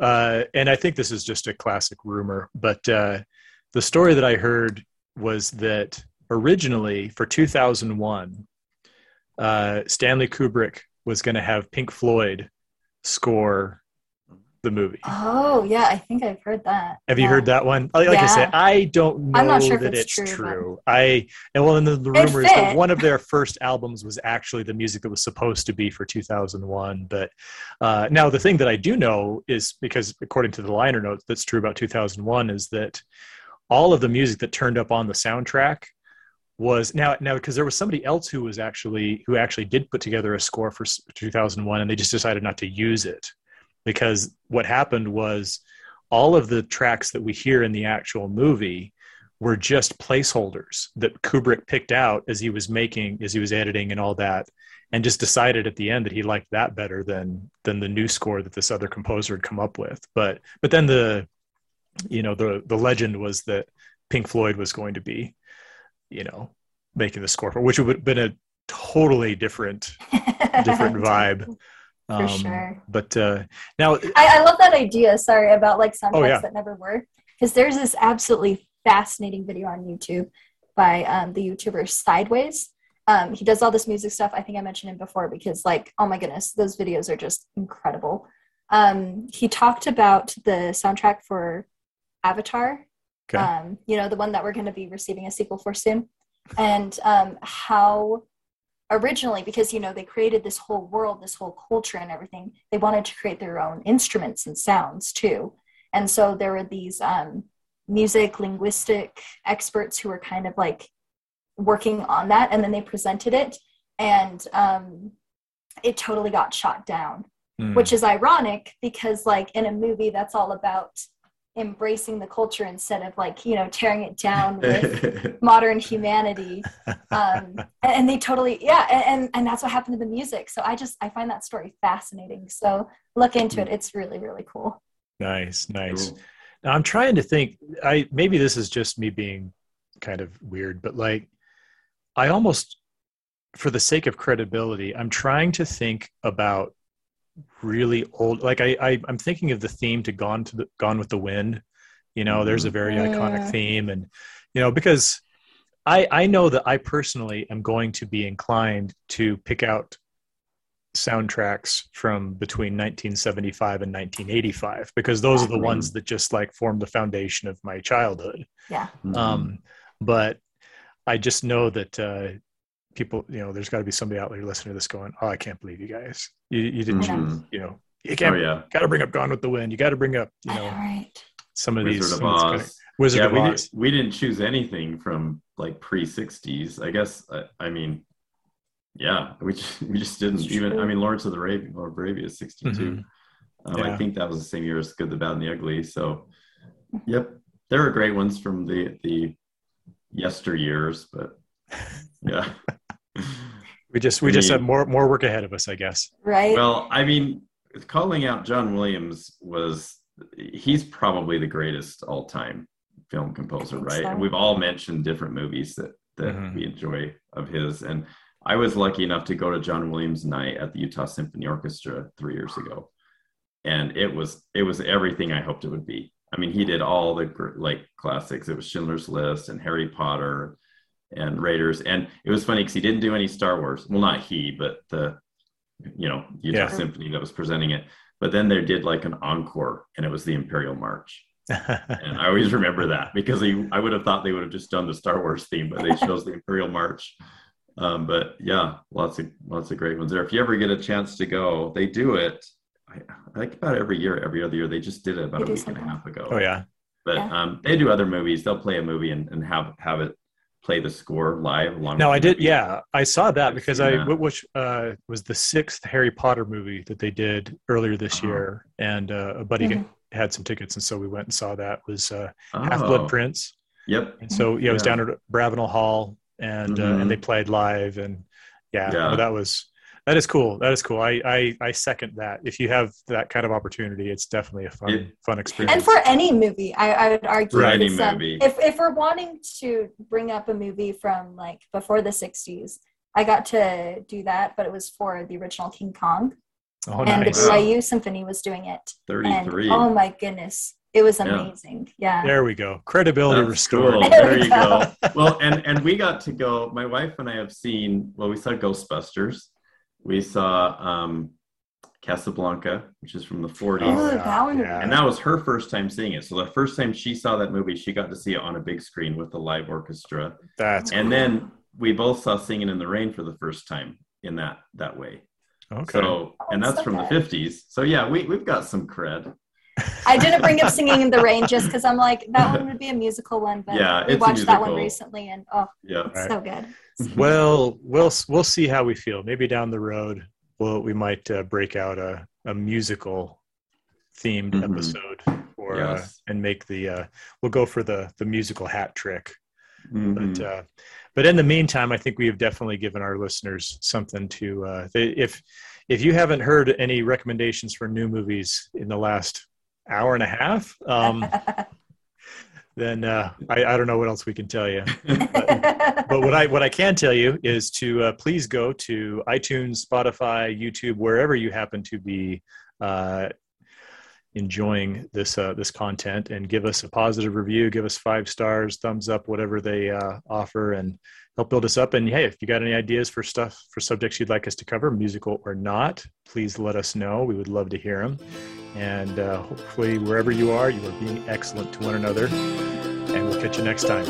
uh, and I think this is just a classic rumor, but uh, the story that I heard was that originally for 2001, uh, Stanley Kubrick was going to have Pink Floyd score the movie. Oh yeah, I think I've heard that. Have you heard that one? Like, like I said, I don't know I'm not sure if that it's it's, true, true. I and well, and the, the rumor is that one of their first albums was actually the music that was supposed to be for 2001. But uh, now the thing that I do know is because according to the liner notes, that's true about 2001 is that all of the music that turned up on the soundtrack was now now because there was somebody else who was actually who actually did put together a score for 2001 and they just decided not to use it because what happened was all of the tracks that we hear in the actual movie were just placeholders that Kubrick picked out as he was making as he was editing and all that and just decided at the end that he liked that better than than the new score that this other composer had come up with. But but then the you know the the legend was that Pink Floyd was going to be you know making the score for which would have been a totally different different vibe For sure. but uh now I, I love that idea. Sorry about like soundtracks Oh, yeah. that never were, because there's this absolutely fascinating video on YouTube by um, the YouTuber Sideways. Um, he does all this music stuff. I think I mentioned him before because, like, oh my goodness, those videos are just incredible. Um, he talked about the soundtrack for Avatar. Okay. Um, you know, the one that we're going to be receiving a sequel for soon, and um, how originally because you know they created this whole world this whole culture and everything they wanted to create their own instruments and sounds too. And so there were these um, music linguistic experts who were kind of like working on that and then they presented it and um, it totally got shot down. Mm, which is ironic because like in a movie that's all about embracing the culture instead of like you know tearing it down with modern humanity. Um, and, and they totally yeah and, and and that's what happened to the music. So i just i find that story fascinating. So look into it. It's really really cool. Nice nice. Cool. Now I'm trying to think. I maybe this is just me being kind of weird, but like I almost, for the sake of credibility, I'm trying to think about really old. Like I, I I'm thinking of the theme to Gone to the Gone with the Wind. You know, there's a very iconic Mm. theme, and you know because I I know that I personally am going to be inclined to pick out soundtracks from between 1975 and 1985 because those are the Yeah. ones that just like formed the foundation of my childhood yeah Mhm. um but i just know that uh people you know there's got to be somebody out there listening to this going oh i can't believe you guys you, you didn't Mhm. choose you know you can't oh yeah got to bring up gone with the wind you got to bring up you know, know right some of these Wizard of some of these kind Oz. of- wizard yeah, of we, oz Did, we didn't choose anything from like pre '60s. I guess. I, I mean, yeah, we just, we just didn't It's even. I mean, Lawrence of the Arabia, Lord of Arabia is '62. Mhm. Um, Yeah. I think that was the same year as Good, the Bad, and the Ugly. So, yep, there are great ones from the the yesteryears, but yeah. we just we I just mean- have more more work ahead of us i guess right Well, I mean, calling out John Williams was he's probably the greatest all time film composer, right? so. And we've all mentioned different movies that that Mhm. we enjoy of his. And I was lucky enough to go to John Williams night at the Utah Symphony Orchestra three years ago, and it was it was everything I hoped it would be. I mean, he did all the gr- like classics. It was Schindler's List and Harry Potter and Raiders, and it was funny because he didn't do any Star Wars. Well, not he, but the you know Utah Yeah. Symphony that was presenting it. But then they did like an encore, and it was the Imperial March. And I always remember that because he, I would have thought they would have just done the Star Wars theme, but they chose the Imperial March. Um, but yeah, lots of lots of great ones there. If you ever get a chance to go, they do it. I, I think about every year, every other year. They just did it about They a do week and a half ago. oh yeah But Yeah. um, they do other movies. They'll play a movie and, and have have it play the score live along. No, with I did. movie. Yeah, I saw that I've because seen I that. which uh, was the sixth Harry Potter movie that they did earlier this Uh-huh. year, and uh, a buddy Mhm. had some tickets, and so we went and saw that. It was uh, Half Blood Oh, Prince, Yep. and so yeah, it was Yeah. down at Abravanel Hall, and uh, Mhm. and they played live, and yeah, Yeah. no, that was that is cool. That is cool. I, I I second that. If you have that kind of opportunity, it's definitely a fun It- fun experience. and for any movie i, I would argue For any it's, um, movie. if, if we're wanting to bring up a movie from like before the 60s i got to do that but it was for the original king kong oh, and nice. the Wow. Symphony was doing it. And Thirty-three. oh my goodness, it was amazing. Yeah. There we go. Credibility That's restored. cool. There There you go. go. Well, and and we got to go. My wife and I have seen. Well, we saw Ghostbusters, We saw um, Casablanca, which is from the 40s. Oh, yeah, that yeah. And that was her first time seeing it. So the first time she saw that movie, she got to see it on a big screen with the live orchestra. That's And then we both saw Singing in the Rain for the first time in that that way. okay. So and Oh, that's so from the 50s. So yeah, we we've got some cred. I didn't bring up Singing in the Rain just because I'm like that one would be a musical one, but Yeah, we watched that one recently and oh, Yeah. Right. so good. well, we'll we'll see how we feel. Maybe down the road, we'll we might uh, break out a a musical themed Mhm. episode or uh, and make the uh, we'll go for the the musical hat trick. Mhm. But uh, but in the meantime, I think we have definitely given our listeners something to uh, they, if if you haven't heard any recommendations for new movies in the last hour and a half, um, then uh, I, I don't know what else we can tell you. but what I what I can tell you is to uh, please go to iTunes, Spotify, YouTube, wherever you happen to be uh, enjoying this uh, this content, and give us a positive review. Give us five stars, thumbs up, whatever they uh, offer, and help build us up. And hey, if you got any ideas for stuff for subjects you'd like us to cover, musical or not, please let us know. We would love to hear them. And uh, hopefully, wherever you are, you are being excellent to one another. And we'll catch you next time.